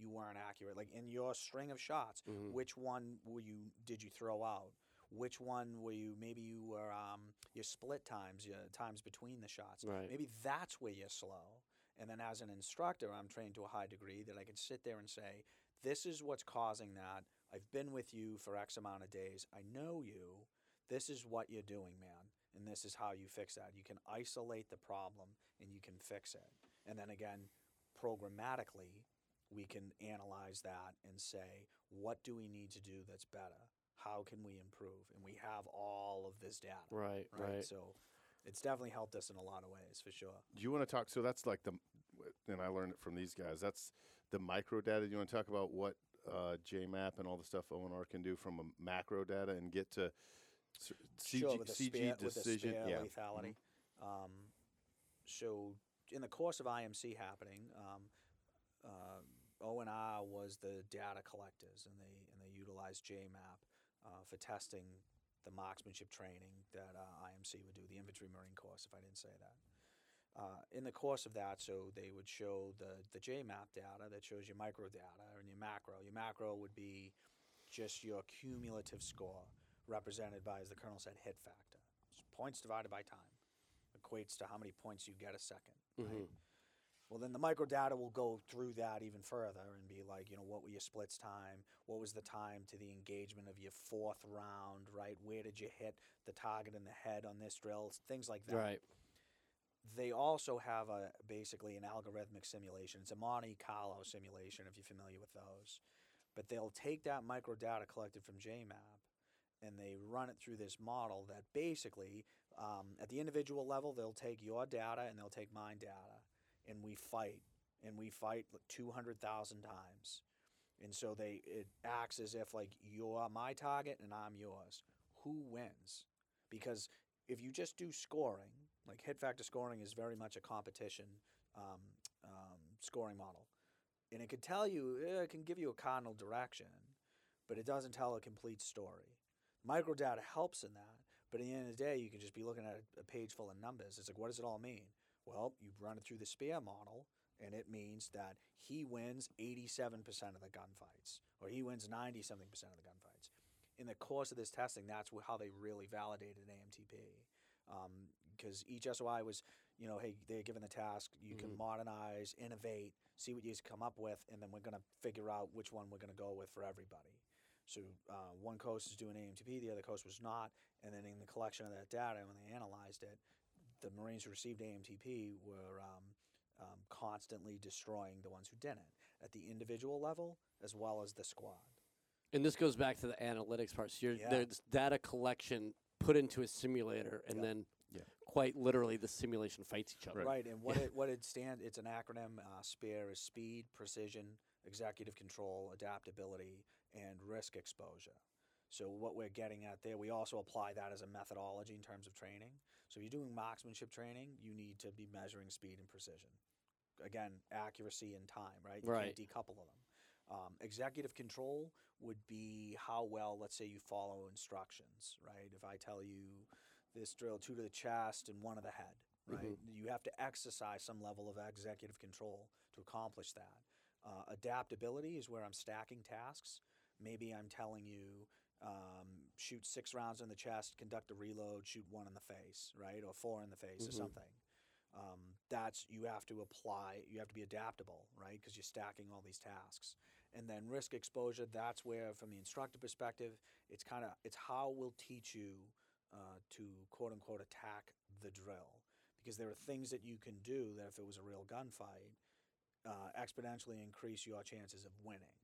B: you weren't accurate. Like in your string of shots,
A: Mhm.
B: which one were you did you throw out? Which one were you maybe you were um, your split times, your times between the shots.
A: Right.
B: Maybe that's where you're slow. And then as an instructor, I'm trained to a high degree that I can sit there and say, this is what's causing that. I've been with you for X amount of days. I know you. This is what you're doing, man. And this is how you fix that. You can isolate the problem and you can fix it. And then again, programmatically, we can analyze that and say, what do we need to do that's better? How can we improve? And we have all of this data.
A: Right.
B: Right.
A: Right.
B: So it's definitely helped us in a lot of ways for sure.
C: Do you want to talk? So that's like the, and I learned it from these guys. That's the micro data. Do you want to talk about what uh, JMAP and all the stuff ONR can do from a macro data and get to CG,
B: sure, with
C: CG
B: spare,
C: decision?
B: spare
C: yeah.
B: lethality. Um, so in the course of IMC happening, um, uh, ONR was the data collectors, and they and they utilized JMAP uh, for testing the marksmanship training that uh, IMC would do, the infantry marine course, if I didn't say that. Uh, in the course of that, so they would show the the JMAP data that shows your micro data and your macro. Your macro would be just your cumulative score, represented by, as the colonel said, hit factor. It's points divided by time equates to how many points you get a 2nd right? Well, then the micro data will go through that even further and be like, you know, what were your splits time? What was the time to the engagement of your fourth round, right? Where did you hit the target in the head on this drill? Things like that
A: Right.
B: they also have a basically an algorithmic simulation. It's a Monte Carlo simulation if you're familiar with those. But they'll take that micro data collected from JMAP and they run it through this model that basically Um, at the individual level, they'll take your data and they'll take my data, and we fight, and we fight two hundred thousand times, and so they it acts as if like you're my target and I'm yours. Who wins? Because if you just do scoring, like hit factor scoring is very much a competition um, um, scoring model, and it can tell you, eh, it can give you a cardinal direction, but it doesn't tell a complete story. Microdata helps in that, but at the end of the day, you can just be looking at a page full of numbers. It's like, what does it all mean? Well, you run it through the Spear model, and it means that he wins 87% of the gunfights, or he wins 90 something percent of the gunfights. In the course of this testing, that's how they really validated AMTP. Because each SOI was, you know, hey, they're given the task, you can
A: Mhm.
B: modernize, innovate, see what you come up with, and then we're going to figure out which one we're going to go with for everybody. So uh, one coast is doing AMTP, the other coast was not, and then in the collection of that data, when they analyzed it, the Marines who received AMTP were um, um, constantly destroying the ones who didn't at the individual level as well as the squad.
A: And this goes back to the analytics part. So you're,
B: Yeah.
A: there's data collection put into a simulator, and
B: Yeah.
A: then
C: Yeah.
A: quite literally the simulation fights each other.
B: Right, and what it what it stand it's an acronym. Uh, SPEAR is speed, precision, executive control, adaptability, and risk exposure. So what we're getting at there, we also apply that as a methodology in terms of training. So if you're doing marksmanship training, you need to be measuring speed and precision. Again, accuracy and time, right? You
A: Right.
B: can't decouple them. Um, executive control would be how well, let's say, you follow instructions, right? If I tell you this drill two to the chest and one to the head, right? You have to exercise some level of executive control to accomplish that. Uh, adaptability is where I'm stacking tasks. Maybe I'm telling you um, shoot six rounds in the chest, conduct a reload, shoot one in the face, right, or four in the face, or
A: Mhm.
B: something. Um, that's you have to apply. You have to be adaptable, right, because you're stacking all these tasks. And then risk exposure. That's where, from the instructor perspective, it's kind of it's how we'll teach you uh, to quote unquote attack the drill because there are things that you can do that if it was a real gunfight uh, exponentially increase your chances of winning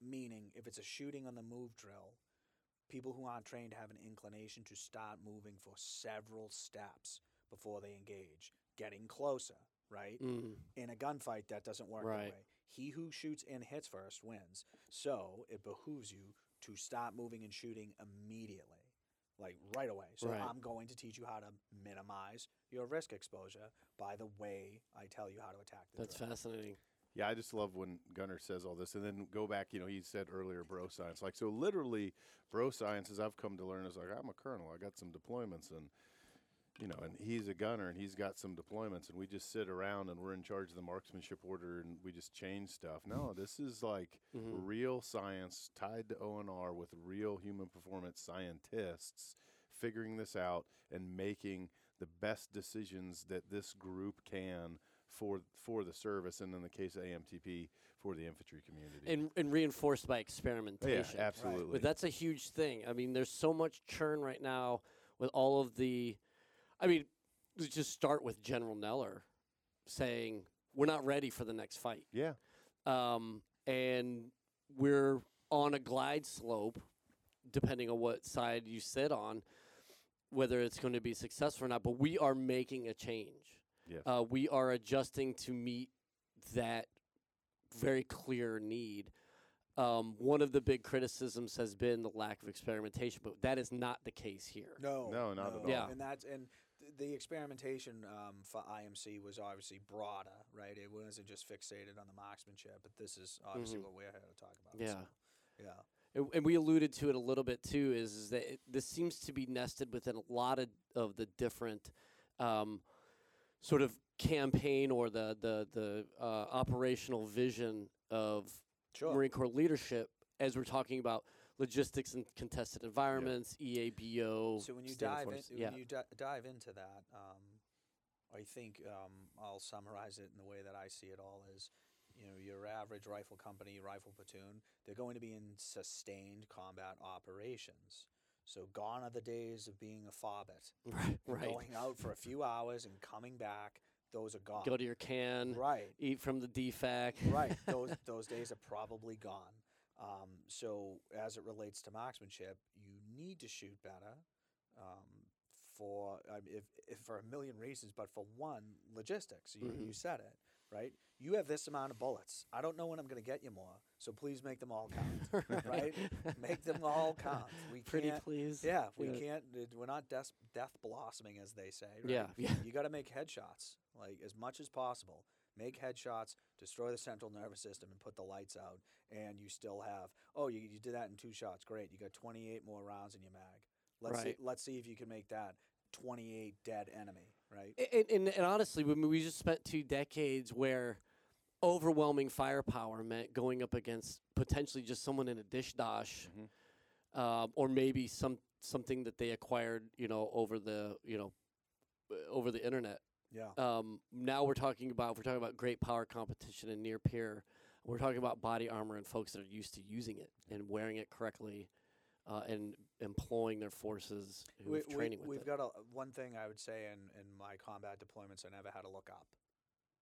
B: meaning if it's a shooting on the move drill people who aren't trained have an inclination to start moving for several steps before they engage getting closer right
A: Mm.
B: in a gunfight that doesn't work
A: Right.
B: that way he who shoots and hits first wins so it behooves you to stop moving and shooting immediately like right away so
A: Right.
B: i'm going to teach you how to minimize your risk exposure by the way i tell you how to attack the
A: That's
B: drill.
A: fascinating.
C: Yeah, I just love when Gunner says all this, and then go back. You know, he said earlier, bro science. Like so, literally, bro science, as I've come to learn, is like I'm a colonel. I got some deployments, and you know, and he's a gunner, and he's got some deployments, and we just sit around and we're in charge of the marksmanship order, and we just change stuff. No, this is like
A: Mhm.
C: real science tied to ONR with real human performance scientists figuring this out and making the best decisions that this group can for for the service, and in the case of AMTP, for the infantry community.
A: And, and reinforced by
C: Oh, yeah,
A: experimentation.
C: absolutely.
A: But that's a huge thing. I mean, there's so much churn right now with all of the. I mean, let's just start with General Neller saying we're not ready for the next fight,
C: yeah,
A: um, and we're on a glide slope, depending on what side you sit on, whether it's going to be successful or not. But we are making a change.
C: Yes.
A: Uh, we are adjusting to meet that very clear need. Um, one of the big criticisms has been the lack of experimentation, but that is not the case here.
B: No,
C: No, not at all.
A: Yeah.
B: And that's and th- the experimentation um, for IMC was obviously broader, right? It wasn't just fixated on the marksmanship, but this is obviously
A: Mhm.
B: what we're here to talk about.
A: Yeah.
B: so, yeah.
A: And, and we alluded to it a little bit too. Is, is that it, this seems to be nested within a lot of, of the different um, sort of campaign or the the the uh, operational vision of
B: Sure.
A: Marine Corps leadership as we're talking about logistics and contested environments, E EABO.
B: So when you dive in,
A: forces.
B: when you di- dive into that, um, I think um, I'll summarize it in the way that I see it all is, you know, your average rifle company, rifle platoon, they're going to be in sustained combat operations. So gone are the days of being a fobbit,
A: right, right.
B: going out for a few hours and coming back. Those are gone.
A: Go to your can,
B: right.
A: eat from the defac.
B: right. Those those days are probably gone. Um, so as it relates to marksmanship, you need to shoot better um, for I mean, if, if for a million reasons, but for one, logistics. You, you said it right. You have this amount of bullets. I don't know when I'm going to get you more, so please make them all count. right? Make them all count. We
A: Pretty
B: can't.
A: please.
B: Yeah, we
A: Yeah.
B: can't. We're not death, death blossoming, as they say. Right?
A: Yeah, yeah.
B: You got to make headshots, like as much as possible. Make headshots, destroy the central nervous system, and put the lights out. And you still have. Oh, you, you did that in two shots. Great. You got 28 more rounds in your mag. Let's see.
A: Right.
B: Let's see if you can make that 28 dead enemy. Right.
A: And, and, and honestly, we, we just spent two decades where overwhelming firepower meant going up against potentially just someone in a dish dosh,
C: Mhm.
A: um, or maybe some something that they acquired, you know, over the you know, uh, over the internet.
B: Yeah.
A: Um, now we're talking about we're talking about great power competition and near peer. We're talking about body armor and folks that are used to using it and wearing it correctly, uh, and employing their forces who
B: we,
A: have training with
B: we've
A: it.
B: got a, one thing I would say in, in my combat deployments, I never had to look up.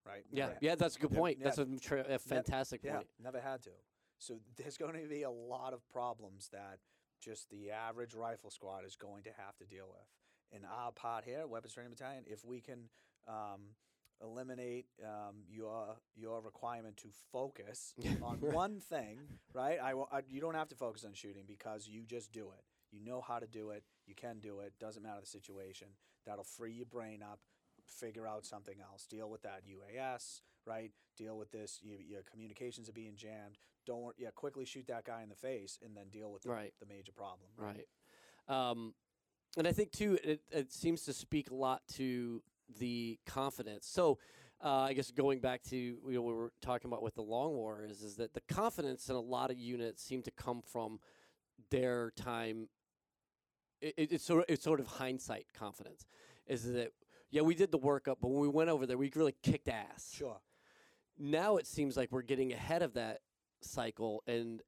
B: Right.
A: yeah,
B: Never-
A: yeah, that's a good point. That's a, tra- a fantastic
B: Yeah,
A: point.
B: never had to. So there's going to be a lot of problems that just the average rifle squad is going to have to deal with. In our part here, Weapons Training Battalion, if we can um, eliminate um, your your requirement to focus on one thing, right? I, I you don't have to focus on shooting because you just do it. You know how to do it. You can do it. Doesn't matter the situation. That'll free your brain up. Figure out something else. Deal with that UAS, right? Deal with this. You, your communications are being jammed. Don't yeah. Quickly shoot that guy in the face and then deal with the,
A: Right.
B: the major problem.
A: Right. Um, and I think too, it, it seems to speak a lot to the confidence. So, uh, I guess going back to you know, what we were talking about with the long war is is that the confidence in a lot of units seem to come from their time. It, it, it's sort of it's sort of hindsight confidence. Is that yeah we did the workup, but when we went over there, we really kicked ass.
B: Sure.
A: Now it seems like we're getting ahead of that cycle and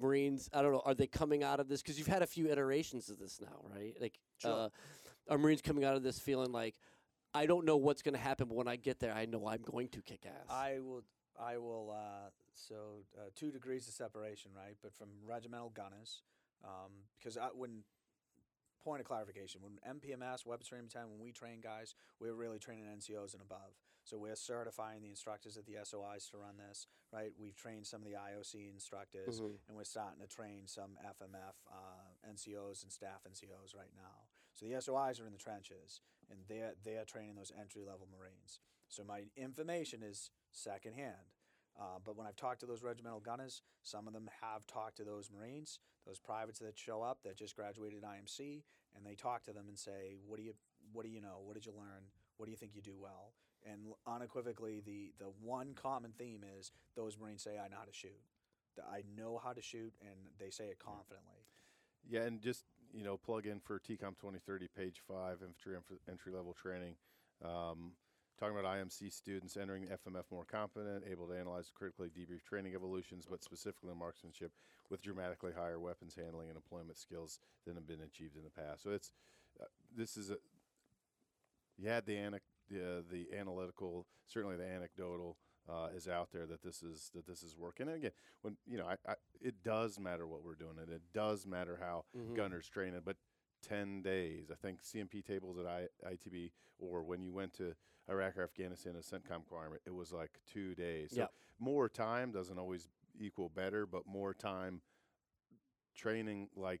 A: Marines, I don't know, are they coming out of this? Because you've had a few iterations of this now, right? Like,
B: Sure.
A: uh, are Marines coming out of this feeling like, I don't know what's going to happen, but when I get there, I know I'm going to kick ass.
B: I will. I will. Uh, so uh, two degrees of separation, right? But from regimental gunners, um, because I, when point of clarification, when MPMS weapons training battalion, when we train guys, we're really training NCOs and above. So we're certifying the instructors at the SOIs to run this, right? We've trained some of the IOC instructors,
A: Mhm.
B: and we're starting to train some FMF uh, NCOs and staff NCOs right now. So the SOIs are in the trenches, and they're they're training those entry level Marines. So my information is secondhand. Uh, but when I've talked to those regimental gunners, some of them have talked to those Marines, those privates that show up that just graduated IMC, and they talk to them and say, "What do you What do you know? What did you learn? What do you think you do well?" And unequivocally, the the one common theme is those Marines say, "I know how to shoot. I know how to shoot," and they say it confidently.
C: Yeah, and just you know, plug in for TECOM 2030, page five, infantry entry level training. Um, talking about IMC students entering FMF more competent, able to analyze critically debrief training evolutions, but specifically marksmanship, with dramatically higher weapons handling and employment skills than have been achieved in the past. So it's uh, this is a you had the anec- the, uh, the analytical, certainly the anecdotal. Uh, is out there that this is that this is working. And again, when you know, I, I, it does matter what we're doing, and it does matter how
A: Mhm.
C: gunners training. But ten days, I think CMP tables at I, ITB, or when you went to Iraq or Afghanistan as CENTCOM requirement, it was like two days. So
A: Yep.
C: more time doesn't always equal better, but more time training like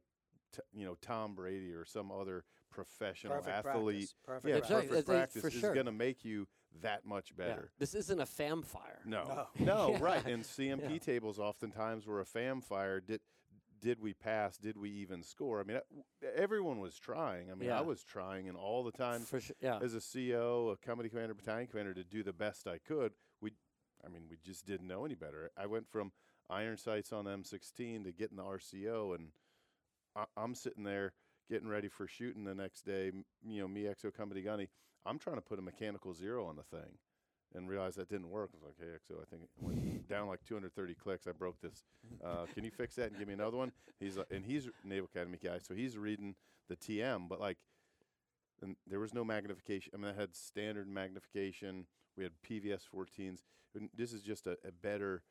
C: t- you know Tom Brady or some other professional
B: Perfect
C: practice.
B: practice. Perfect
C: Yeah,
A: Exactly.
B: practice.
C: perfect
A: That's- that's
C: practice is
A: sure.
C: going to make you that much
A: Yeah.
C: better.
A: This isn't a fam fire.
C: No,
B: No.
C: no,
A: Yeah.
C: right. And CMP
A: Yeah.
C: tables oftentimes were a fam fire. Did did we pass? Did we even score? I mean, everyone was trying. I mean,
A: Yeah.
C: I was trying, and all the time
A: For sure. Yeah.
C: as a CO, a company commander, battalion commander, to do the best I could. We, I mean, we just didn't know any better. I went from iron sights on M16 to getting the RCO, and I, I'm sitting there getting ready for shooting the next day. You know, me exo company gunny. I'm trying to put a mechanical zero on the thing, and realized that didn't work. I was like, hey, exo, I think it went down like 230 clicks. I broke this. Uh, can you fix that and give me another one? He's like, and he's a Naval Academy guy, so he's reading the TM, but like and there was no magnification. I mean, I had standard magnification. We had PVS 14s. This is just a, a better.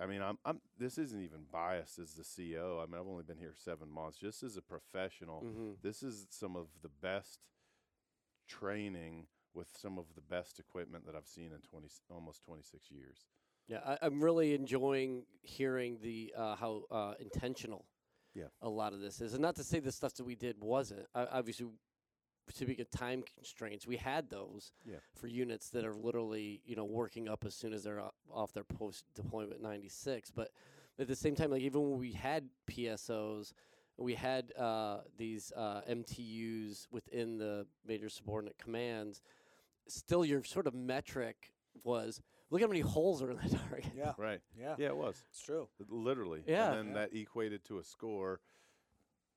C: I mean, I'm, I'm. This isn't even biased as the CEO. I mean, I've only been here seven months. Just as a professional,
A: Mhm.
C: this is some of the best training with some of the best equipment that I've seen in 20 s- almost 26 years.
A: Yeah, I, I'm really enjoying hearing the uh, how uh, intentional
C: Yeah.
A: a lot of this is, and not to say the stuff that we did wasn't. I, obviously, speaking of time constraints, we had those
C: Yeah.
A: for units that are literally you know working up as soon as they're off their post deployment 96. But at the same time, like even when we had PSOs, we had uh, these uh, MTUs within the major subordinate commands. Still, your sort of metric was look how many holes are in that target.
B: Yeah,
C: Right.
B: yeah,
C: Yeah, it was.
B: it's true.
C: Literally.
A: Yeah.
C: And then
B: Yeah.
C: that equated to a score,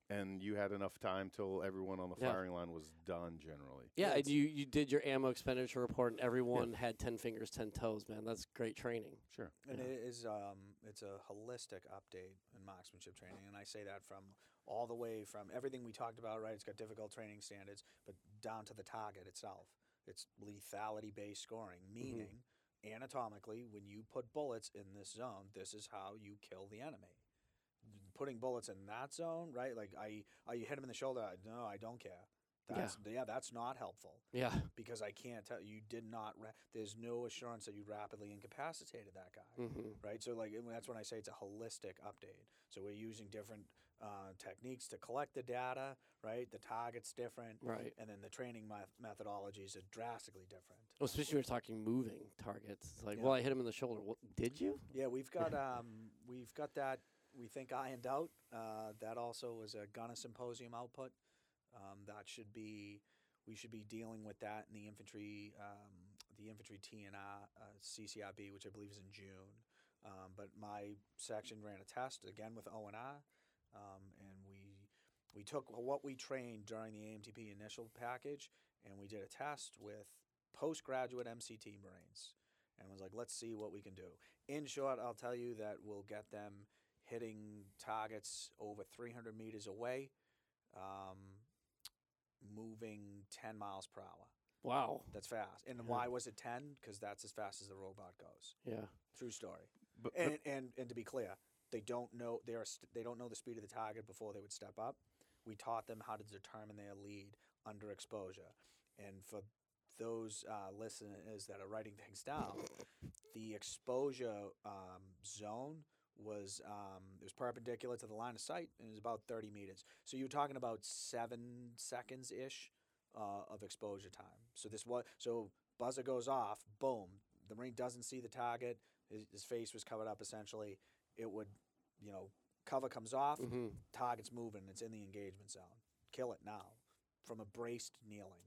C: and you had enough time till everyone on the
A: Yeah.
C: firing line was done generally.
A: Yeah,
B: Yeah,
A: and you, you did your ammo expenditure report, and everyone had ten fingers, ten toes. Man, that's great training.
C: Sure.
B: And
A: Yeah.
B: it is um, it's a holistic update in marksmanship training, and I say that from all the way from everything we talked about. Right, it's got difficult training standards, but down to the target itself. It's lethality based scoring, meaning anatomically, when you put bullets in this zone, this is how you kill the enemy. Putting bullets in that zone, right? Like I, I you hit him in the shoulder. I- No, I don't care.
A: Yeah.
B: That's yeah, that's not helpful
A: Yeah,
B: because I can't tell you did not. Ra- there's no assurance that you rapidly incapacitated that guy
A: hmm
B: right? So like that's when I say it's a holistic update. So we're using different uh, techniques to collect the data, right? The target's different,
A: right.
B: and then the training meth- methodologies are drastically different.
A: Well, especially when you're talking moving targets. It's like,
B: Yeah.
A: well, I hit him in the shoulder. What, did you?
B: Yeah, we've got um, we've got that we think ironed out. Uh, that also was a Gunner Symposium output. Um, that should be we should be dealing with that in the infantry um, the infantry T&R uh, CCRB, which I believe is in June. Um, but my section ran a test again with ONR, um, and we we took what we trained during the AMTP initial package, and we did a test with postgraduate MCT Marines, and was like, let's see what we can do. In short, I'll tell you that we'll get them hitting targets over 300 meters away, um, moving 10 miles per hour.
A: Wow.
B: That's fast. And
A: Yeah.
B: why was it 10? Because that's as fast as the robot goes.
A: Yeah.
B: True story.
C: But, but-
B: And, and and to be clear, they don't know they are st- they don't know the speed of the target before they would step up. We taught them how to determine their lead under exposure. And for those uh, listeners that are writing things down, the exposure um, zone was um, it was perpendicular to the line of sight and it was about 30 meters. So you're talking about seven seconds ish uh, of exposure time. So this was so buzzer goes off, boom. The marine doesn't see the target. His, his face was covered up essentially. It would, you know, cover comes off,
A: hmm
B: target's moving. It's in the engagement zone. Kill it now, from a braced kneeling.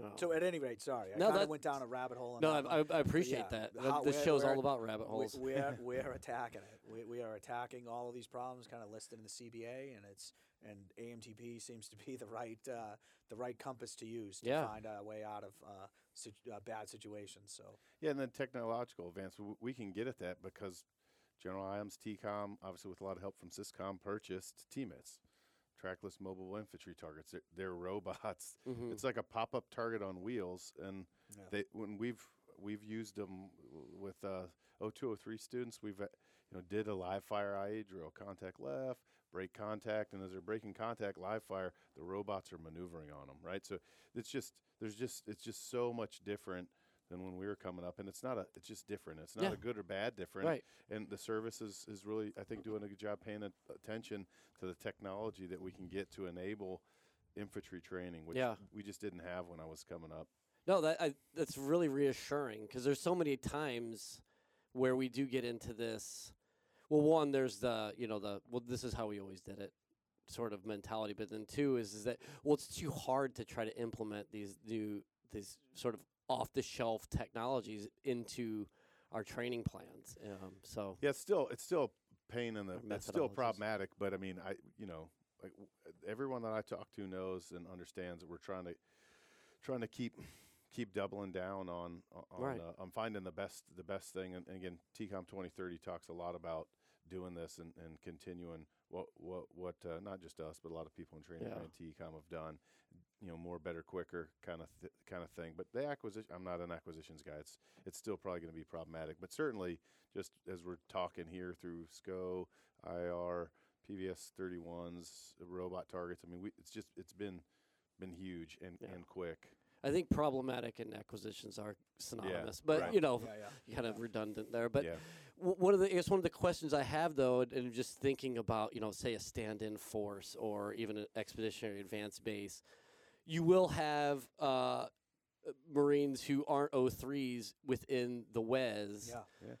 A: Oh.
B: So at any rate, sorry, I
A: No,
B: kind of went down a rabbit hole.
A: no,
B: that
A: I. I, I appreciate
B: yeah,
A: that.
B: how-
A: this
B: where-
A: show's all about rabbit holes.
B: We're we're attacking it. We, we are attacking all of these problems, kind of listed in the CBA, and it's and AMTP seems to be the right uh, the right compass to use to
A: Yeah.
B: find a way out of uh, situ- uh, bad situations. So
C: yeah, and then technological advance, we can get at that because General Iiams, TECOM, obviously with a lot of help from Syscom, purchased TMITs, trackless mobile infantry targets. They're, they're robots.
A: Mhm.
C: It's like a pop-up target on wheels, and
B: yeah.
C: they when we've we've used them with uh, 0203 students. We've uh, you know did a live fire IA drill, contact left, break contact, and as they're breaking contact, live fire, the robots are maneuvering on them, right? So it's just there's just it's just so much different than when we were coming up, and it's not a it's just different. It's not
A: Yeah.
C: a good or bad different.
A: Right.
C: And the service is, is really I think doing a good job paying a- attention to the technology that we can get to enable infantry training, which
A: Yeah.
C: we just didn't have when I was coming up.
A: No, that I, that's really reassuring because there's so many times where we do get into this. Well, one, there's the you know the well, this is how we always did it sort of mentality, but then two is is that well, it's too hard to try to implement these new these sort of off the shelf technologies into our training plans. Um, so
C: Yeah, it's still it's still pain in the it's still problematic, but I mean, I you know, like everyone that I talk to knows and understands that we're trying to trying to keep keep doubling down on on
A: Right.
C: uh, on finding the best the best thing. And, and again, TECOM 2030 talks a lot about doing this and, and continuing what what what uh, not just us, but a lot of people in training
A: Yeah.
C: and TECOM have done. You know, more, better, quicker kind of th- kind of thing. But the acquisition, I'm not an acquisitions guy. It's it's still probably going to be problematic. But certainly, just as we're talking here through SCO, IR, PVS 31s, robot targets. I mean, we, it's just it's been been huge and,
A: Yeah.
C: and quick.
A: I think problematic and acquisitions are synonymous, but
C: right.
A: you know,
B: Yeah, yeah.
A: kind of redundant there. But
C: yeah.
A: one of the I guess one of the questions I have though, and, and just thinking about you know, say a stand-in force or even an expeditionary advance base, you will have uh, Marines who aren't O3s within the WES.
B: Yeah.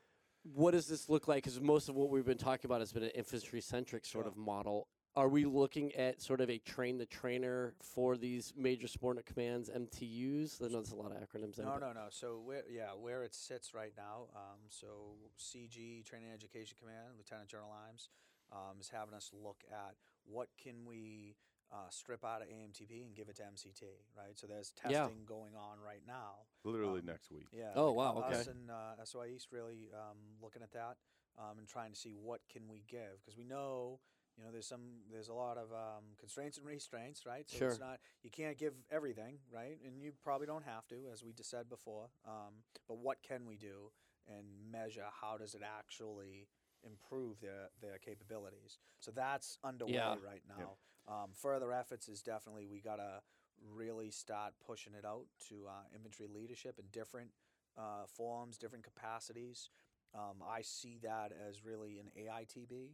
A: What does this look like? Because most of what we've been talking about has been an infantry-centric sort
B: Sure.
A: of model. Are we looking at sort of a train the trainer for these major subordinate commands, MTUs? I know there's a lot of acronyms there.
B: No,
A: but-
B: no, no. So where, yeah, where it sits right now. Um, so CG Training Education Command, Lieutenant General Iiams, um, is having us look at what can we uh, strip out of AMTP and give it to MCT, right? So there's testing
A: Yeah.
B: going on right now.
C: Literally
B: Um,
C: next week.
B: Yeah.
A: Oh, wow,
B: Okay. Us
A: okay.
B: and uh, SOI East really um, looking at that um, and trying to see what can we give because we know you know there's some there's a lot of um, constraints and restraints, right? So
A: Sure.
B: it's not you can't give everything, right? And you probably don't have to, as we just said before. Um, but what can we do and measure? How does it actually improve their their capabilities? So that's underway
A: Yeah.
B: right now. Um, further efforts is definitely we gotta really start pushing it out to uh, infantry leadership in different uh, forms, different capacities. Um, I see that as really an AITB,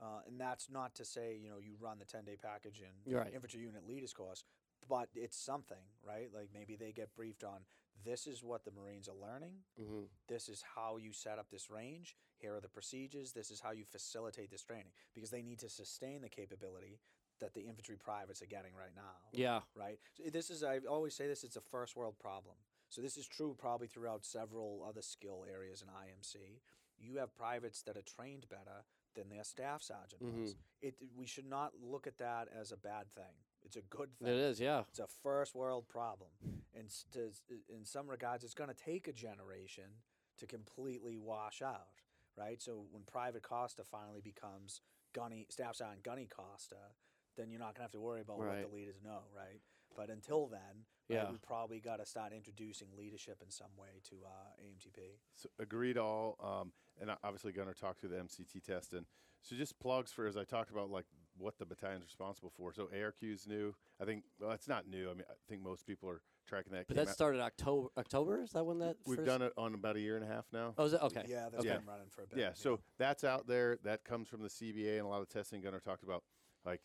B: uh, and that's not to say you know you run the ten day package in
A: right.
B: infantry unit leaders course, but it's something, right? Like maybe they get briefed on this is what the Marines are learning.
A: Mhm.
B: This is how you set up this range. Here are the procedures. This is how you facilitate this training because they need to sustain the capability that the infantry privates are getting right now
A: Yeah.
B: right? So this is I always say this. It's a first world problem. So this is true probably throughout several other skill areas in IMC. You have privates that are trained better than their staff sergeant mm-hmm. was. It we should not look at that as a bad thing. It's a good thing.
A: It is. Yeah.
B: It's a first world problem, and to, in some regards, it's going to take a generation to completely wash out, right? So when Private Costa finally becomes Gunny Staff Sergeant Gunny Costa, then you're not going to have to worry about what the leaders know, right? But until then, right,
A: Yeah.
B: we probably got to start introducing leadership in some way to uh, AMTP.
C: So agreed all. Um, and obviously going to talk through the MCT test. And so just plugs for, as I talked about, like what the battalion's responsible for. So ARQ is new. I think, well, it's not new. I mean, I think most people are tracking that.
A: But that
C: out-
A: started October. October is that when that?
C: We've
A: first?
C: done it on about a year and a half now.
A: Oh, is it okay?
B: Yeah, that's
C: Okay.
B: been running for a bit.
C: Yeah, so that's out there. That comes from the CBA and a lot of testing Gunner talked about, like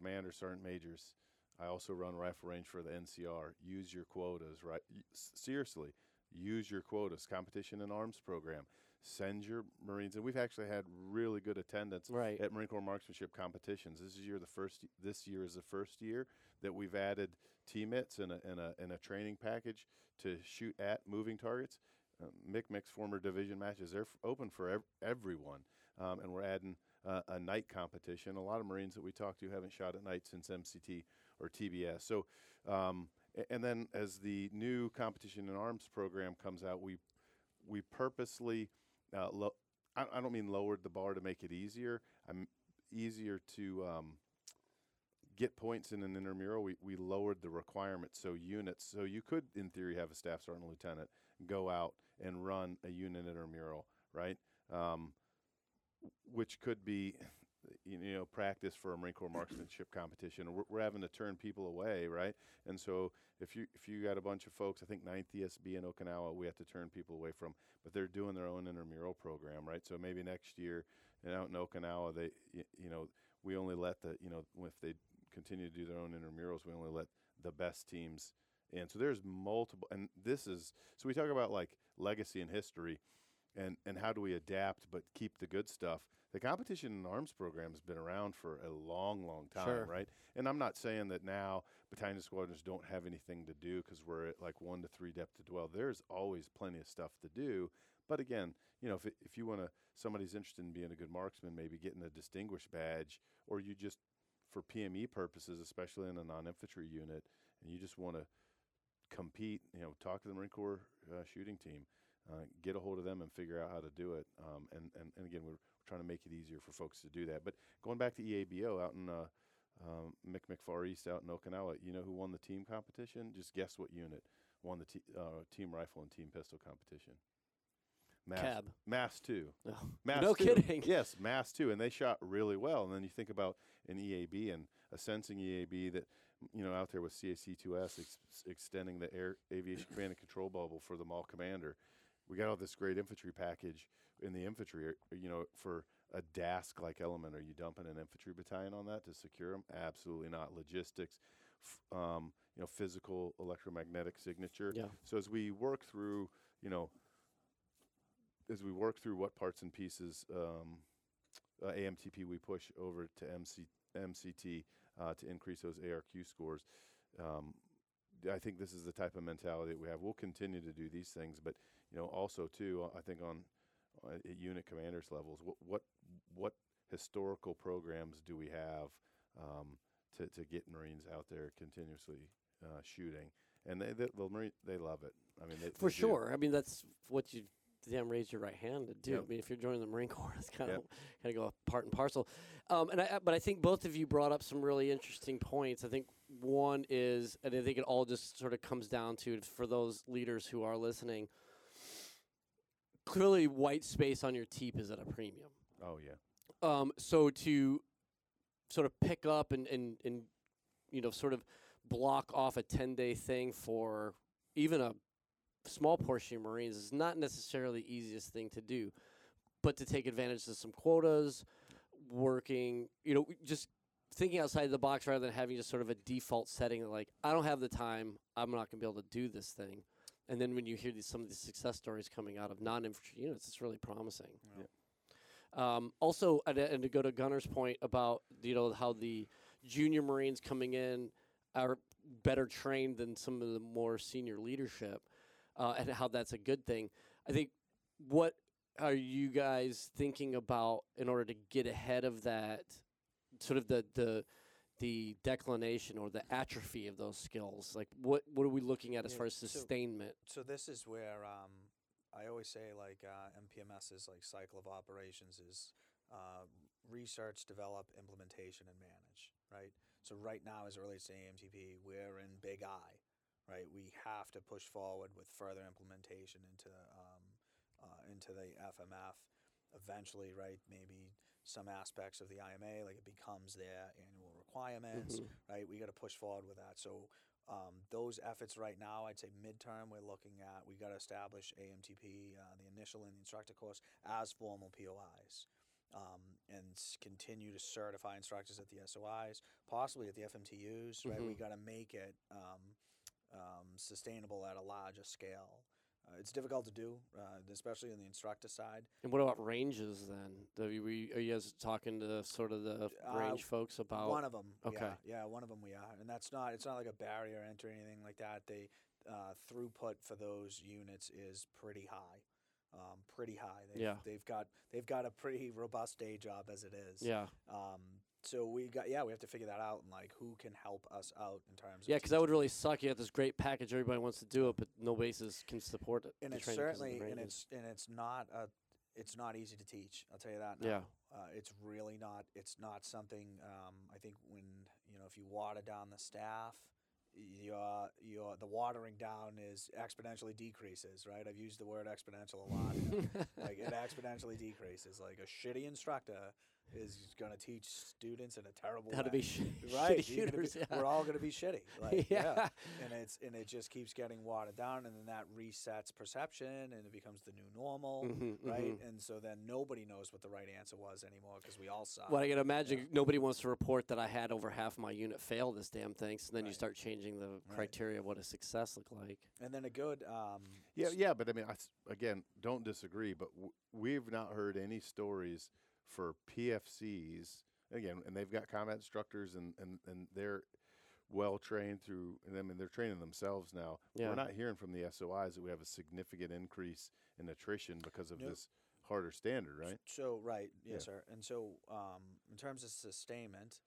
C: commander, sergeant majors. I also run rifle range for the NCR. Use your quotas, right? Seriously, use your quotas. Competition and arms program. Send your Marines, and we've actually had really good attendance
A: Right.
C: at Marine Corps marksmanship competitions. This is year the first. This year is the first year that we've added TMITs and a, and a, and a training package to shoot at moving targets. Uh, MIC former division matches they're f- open for ev- everyone, um, and we're adding uh, a night competition. A lot of Marines that we talk to haven't shot at night since MCT or TBS. So, um, and then as the new competition in arms program comes out, we we purposely uh, lo- I, I don't mean lowered the bar to make it easier. I'm easier to um, get points in an intramural. We we lowered the requirements so units. So you could, in theory, have a staff sergeant lieutenant go out and run a unit intramural, right? Um, which could be, you know, practice for a Marine Corps marksmanship competition. We're, we're having to turn people away, right? And so if you if you got a bunch of folks, I think 9th ESB in Okinawa, we have to turn people away from, but they're doing their own intramural program, right? So maybe next year, and out in Okinawa, they, y- you know, we only let the, you know, if they continue to do their own intramurals, we only let the best teams in. So there's multiple, and this is so we talk about like legacy and history and and how do we adapt but keep the good stuff? The competition in arms program has been around for a long long time
A: Sure.
C: right? And i'm not saying that now battalion squadrons don't have anything to do because we're at like one to three depth to dwell. There's always plenty of stuff to do. But again you know if, if you want to somebody's interested in being a good marksman maybe getting a distinguished badge or you just for pme purposes especially in a non-infantry unit and you just want to compete you know talk to the marine corps uh, shooting team uh, get a hold of them and figure out how to do it. Um, and, and, and again, we're, we're trying to make it easier for folks to do that. But going back to EABO out in uh, um, Mick Far East out in Okinawa, you know who won the team competition? Just guess what unit won the te- uh, team rifle and team pistol competition. Mass,
A: Cab.
C: Mass 2.
A: No.
C: Mass
A: No
C: 2.
A: kidding.
C: Yes, Mass 2. And they shot really well. And then you think about an EAB and a sensing EAB that you know, out there with CAC2S ex- extending the air aviation command and control bubble for the mall commander. We got all this great infantry package in the infantry. uh, You know, for a DASC like element, are you dumping an infantry battalion on that to secure them? Absolutely not. Logistics, f- um, you know, physical electromagnetic signature.
A: Yeah.
C: So as we work through, you know, as we work through what parts and pieces um, uh, AMTP we push over to MC, MCT uh, to increase those ARQ scores. Um, I think this is the type of mentality that we have. We'll continue to do these things, but you know, also too, uh, I think on uh, at unit commanders levels, what what what historical programs do we have um, to to get Marines out there continuously uh, shooting? And they, they the Marine they love it. I mean, they,
A: For
C: they do.
A: sure. I mean, that's what you damn raise your right hand to do.
C: Yep.
A: I mean, if you're joining the Marine Corps, it's kind of kind of go part and parcel. Um, and I, I- but I think both of you brought up some really interesting points. I think one is, and I think it all just sort of comes down to for those leaders who are listening. Clearly, white space on your teep is at a premium.
C: Oh yeah.
A: Um, so to sort of pick up and, and, and you know sort of block off a 10 day thing for even a small portion of Marines is not necessarily the easiest thing to do. But to take advantage of some quotas, working, you know, just thinking outside the box rather than having just sort of a default setting like, I don't have the time, I'm not going to be able to do this thing. And then when you hear these, some of these success stories coming out of non infantry units, it's really promising.
B: Yeah.
A: Um, also, and, and to go to Gunner's point about you know how the junior Marines coming in are better trained than some of the more senior leadership, uh, and how that's a good thing. I think what are you guys thinking about in order to get ahead of that, sort of the the the declination or the atrophy of those skills? Like, what what are we looking at as
B: Yeah,
A: far as
B: so-
A: sustainment?
B: So this is where um, I always say like uh, MPMS's like cycle of operations is uh, research, develop, implementation, and manage. Right. So right now, as it relates to AMTP, we're in big I. Right. We have to push forward with further implementation into um, uh, into the FMF. Eventually, right? Maybe some aspects of the IMA, like it becomes their annual requirements.
A: Mhm.
B: Right. We got to push forward with that. So um, those efforts right now, I'd say midterm, we're looking at we got to establish AMTP, uh, the initial and the instructor course, as formal POIs, um, and continue to certify instructors at the SOIs, possibly at the FMTUs. Right, we
A: Mhm.
B: got to make it um, um, sustainable at a larger scale. Uh, it's difficult to do, uh, especially on the instructor side.
A: And what about ranges then? You, we, are you guys talking to sort of the
B: Uh,
A: range folks about?
B: one of them,
A: okay.
B: yeah, yeah, one of them we are, and that's not it's not like a barrier entry or anything like that. They uh, throughput for those units is pretty high, um, pretty high. They've,
A: Yeah.
B: they've got they've got a pretty robust day job as it is.
A: yeah,
B: Um, so we got yeah we have to figure that out and like who can help us out in terms.
A: yeah, because that would really suck. You have this great package, everybody wants to do it, but no bases can support it.
B: and it's
A: training 'cause of the
B: certainly and it's and it's not a it's not easy to teach. I'll tell you that. Now.
A: Yeah.
B: Uh, it's really not. It's not something. Um, I think when you know if you water down the staff, your your the watering down is exponentially decreases. Right. I've used the word exponential a lot. like it exponentially decreases. Like a shitty instructor is going to teach students in a terrible
A: how to
B: way.
A: be sh-
B: right.
A: shitty
B: you're be-
A: shooters. yeah.
B: We're all going to be shitty. Like, yeah
A: yeah.
B: and it's and it just keeps getting watered down and then that resets perception and it becomes the new normal
A: Mhm,
B: right
A: mhm.
B: and so then nobody knows what the right answer was anymore because we all suck
A: Well, I can imagine nobody wants to report that I had over half my unit fail this damn thing. So then you start changing the criteria of what a success look like.
B: and then a good um
C: Yeah,
B: s-
C: yeah, but I mean, I s again, don't disagree, but w- we've not heard any stories for PFCs again, and they've got combat instructors, and and and they're well trained through, and I mean, they're training themselves now.
A: Yeah.
C: We're not hearing from the SOIs that we have a significant increase in attrition because of
B: Nope.
C: this harder standard, right?
B: so right yes
C: Yeah.
B: sir and so um in terms of sustainment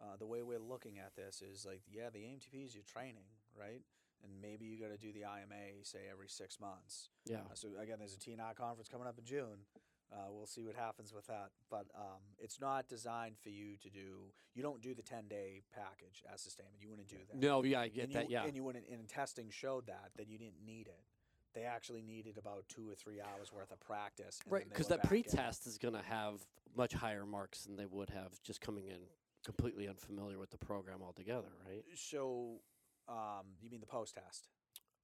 B: uh, the way we're looking at this is like yeah the AMTP is your training right and maybe you got to do the IMA say every six months
A: Yeah.
B: Uh, so again, there's a T&R conference coming up in June. Uh, we'll see what happens with that. But um, it's not designed for you to do. You don't do the 10 day package as sustainment. You wouldn't do that.
A: No, yeah, I get
B: and
A: that.
B: You,
A: Yeah.
B: And you wouldn't. And testing showed that that you didn't need it. They actually needed about two or three hours worth of practice.
A: Right, because that
B: back in.
A: pre-test is going to have much higher marks than they would have just coming in completely unfamiliar with the program altogether, right?
B: So, um, you mean the post test?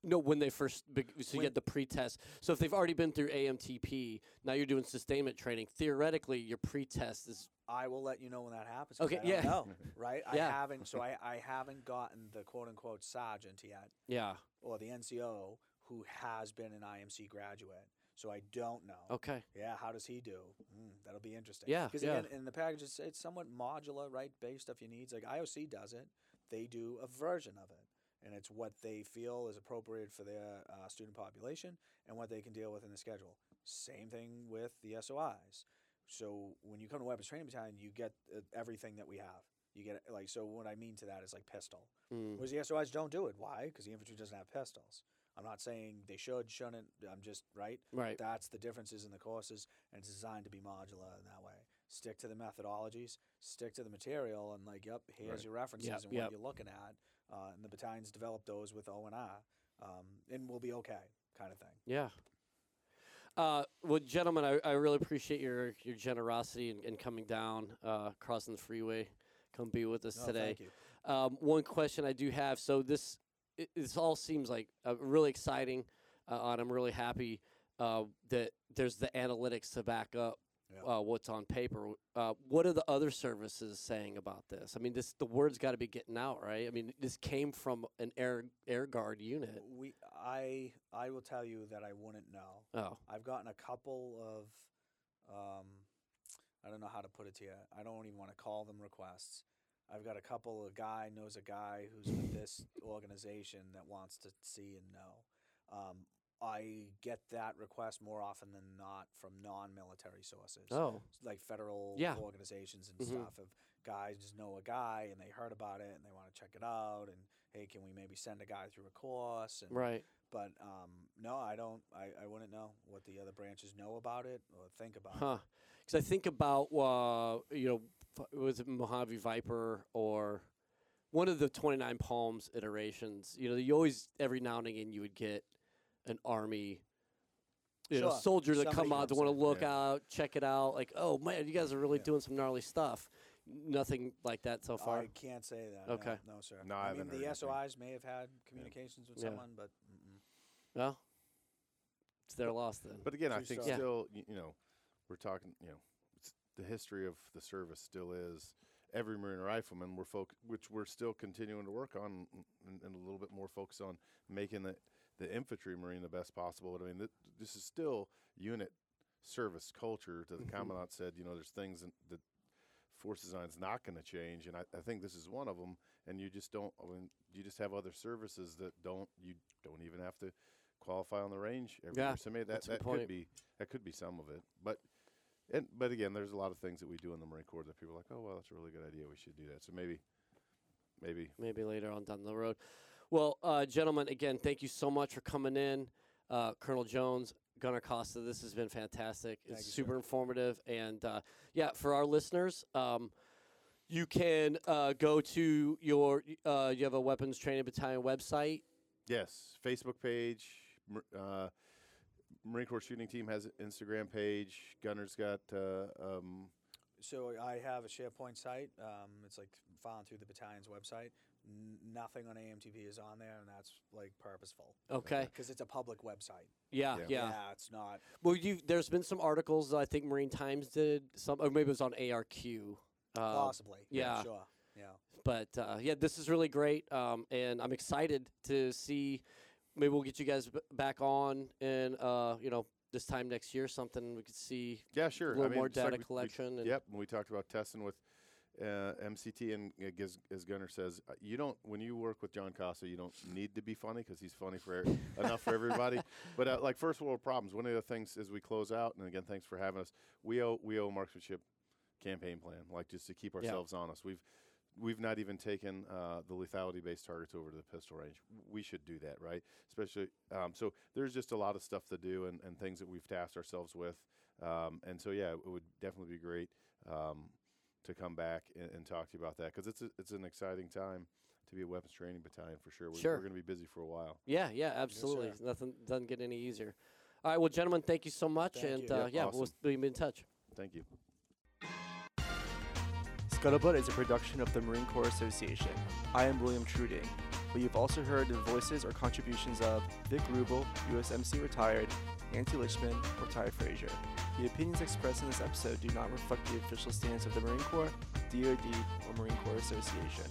A: No, when they first so you get the pre-test. So if they've already been through AMTP, now you're doing sustainment training. Theoretically, your pre-test is
B: I will let you know when that happens.
A: Okay,
B: I
A: yeah.
B: know, right? I
A: Yeah.
B: haven't. So I, I haven't gotten the quote unquote sergeant yet,
A: yeah
B: or the NCO who has been an IMC graduate. So I don't know.
A: okay
B: Yeah, how does he do? Mm, that'll be interesting.
A: Yeah,
B: because
A: yeah.
B: again, in the package, it's, it's somewhat modular, right, based off your needs. Like IOC does it, they do a version of it, and it's what they feel is appropriate for their uh, student population and what they can deal with in the schedule. Same thing with the SOIs. So when you come to weapons training battalion, you get uh, everything that we have. You get like so. What I mean to that is like pistol.
A: Mm.
B: Whereas the SOIs don't do it. Why? Because the infantry doesn't have pistols. I'm not saying they should, shouldn't. I'm just right.
A: right
B: That's the differences in the courses, and it's designed to be modular in that way. Stick to the methodologies, stick to the material, and like, yep, here's
C: Right.
B: your references
A: Yep,
B: and
A: yep.
B: what you're looking at. Uh, and the battalions develop those with ONR, um, and we'll be okay, kind of thing.
A: yeah. Uh, well, gentlemen, I, I really appreciate your your generosity in, in coming down, uh, crossing the freeway, come be with us
B: No,
A: today.
B: Thank you.
A: Um, one question I do have. So this it, this all seems like uh, really exciting, uh, and I'm really happy uh, that there's the analytics to back up
B: Yeah.
A: uh, what's on paper. Uh, what are the other services saying about this? I mean, this the word's got to be getting out, right? I mean, this came from an air air guard unit.
B: We, I, I will tell you that I wouldn't know.
A: Oh,
B: I've gotten a couple of, um, I don't know how to put it to you. I don't even want to call them requests. I've got a couple. A guy knows a guy who's with this organization that wants to see and know. Um, I get that request more often than not from non-military sources,
A: oh,
B: like federal
A: Yeah.
B: organizations and
A: Mhm.
B: stuff. Of guys just know a guy and they heard about it and they want to check it out. And hey, can we maybe send a guy through a course? And
A: right.
B: but um, no, I don't. I, I wouldn't know what the other branches know about it or think about.
A: Huh. Because I think about, uh, you know, was it Mojave Viper or one of the 29 Palms iterations? You know, you always, every now and again, you would get an Army, you know,
B: Sure.
A: soldier to
B: Somebody
A: come out to want to look
C: yeah.
A: out, check it out. Like, oh, man, you guys are really
B: Yeah.
A: doing some gnarly stuff. Nothing like that so far.
B: I can't say that.
A: Okay.
B: No, no sir.
C: No, I
B: I, mean
C: haven't heard
B: the
C: anything.
B: SOIs may have had communications with
A: Yeah.
B: someone, but mm-mm.
A: well, it's their loss then.
C: But again, I think
B: story.
A: Yeah.
C: still, y- you know, we're talking, you know, it's the history of the service still is every Marine Rifleman. We're folk, which we're still continuing to work on, and, and a little bit more focus on making the the infantry Marine the best possible. But I mean, th- this is still unit service culture. To the
A: Mhm.
C: commandant said, you know, there's things in- that force design's not going to change, and I, I think this is one of them. And you just don't. I mean, you just have other services that don't. You don't even have to qualify on the range every
A: Yeah,
C: year. So maybe that,
A: that's a good
C: that could be that could be some of it. But and but again, there's a lot of things that we do in the Marine Corps that people are like, oh well, that's a really good idea. We should do that. So maybe maybe
A: maybe later on down the road. Well, uh, gentlemen, again, thank you so much for coming in. Uh, Colonel Jones, Gunner Costa, this has been fantastic.
B: Thank
A: it's
B: you,
A: super
B: sir.
A: informative. And uh, yeah, for our listeners, um, you can uh, go to your, uh, you have a weapons training battalion website.
C: yes, Facebook page. Uh, Marine Corps shooting team has an Instagram page. Gunner's got uh, um,
B: so I have a SharePoint site. Um, it's like filing through the battalion's website. N- nothing on AMTP is on there, and that's like purposeful
A: Okay.
B: because it's a public website.
A: Yeah,
C: Yeah.
A: yeah.
B: it's not.
A: Well, you there's been some articles I think Marine Times did some, or maybe it was on ARQ. Uh,
B: Possibly.
A: yeah.
B: Sure. Yeah.
A: but uh, yeah, this is really great, um, and I'm excited to see. Maybe we'll get you guys b- back on, and uh, you know, this time next year, something we could see
C: yeah, sure.
A: a little
C: I mean,
A: more
C: just like
A: data
C: we- we-
A: collection. and
C: Yep, and we talked about testing with uh, MCT, and uh, as, as Gunner says, uh, you don't when you work with John Costa, you don't need to be funny because he's funny for enough for everybody. But uh, like first world problems, one of the things as we close out, and again, thanks for having us. We owe we owe marksmanship campaign plan, like just to keep ourselves honest. We've we've not even taken uh, the lethality based targets over to the pistol range. We should do that, right? Especially um, so. There's just a lot of stuff to do and, and things that we've tasked ourselves with. Um, and so yeah, it would definitely be great um, to come back and, and talk to you about that because it's a, it's an exciting time to be a weapons training battalion for sure. We're,
A: Sure.
C: we're going to be busy for a while.
A: yeah, yeah, absolutely.
B: sir.
A: Nothing doesn't get any easier. All right, well, gentlemen, thank you so much,
B: Thank
A: and
B: you.
A: uh,
C: Yep,
A: yeah, we'll be in touch.
C: Thank you.
D: Scuttlebutt is a production of the Marine Corps Association. I am William Treuting, but you've also heard the voices or contributions of Vic Ruble, USMC retired, Nancy Lichtman, or Ty Frazier. The opinions expressed in this episode do not reflect the official stance of the Marine Corps, DoD, or Marine Corps Association.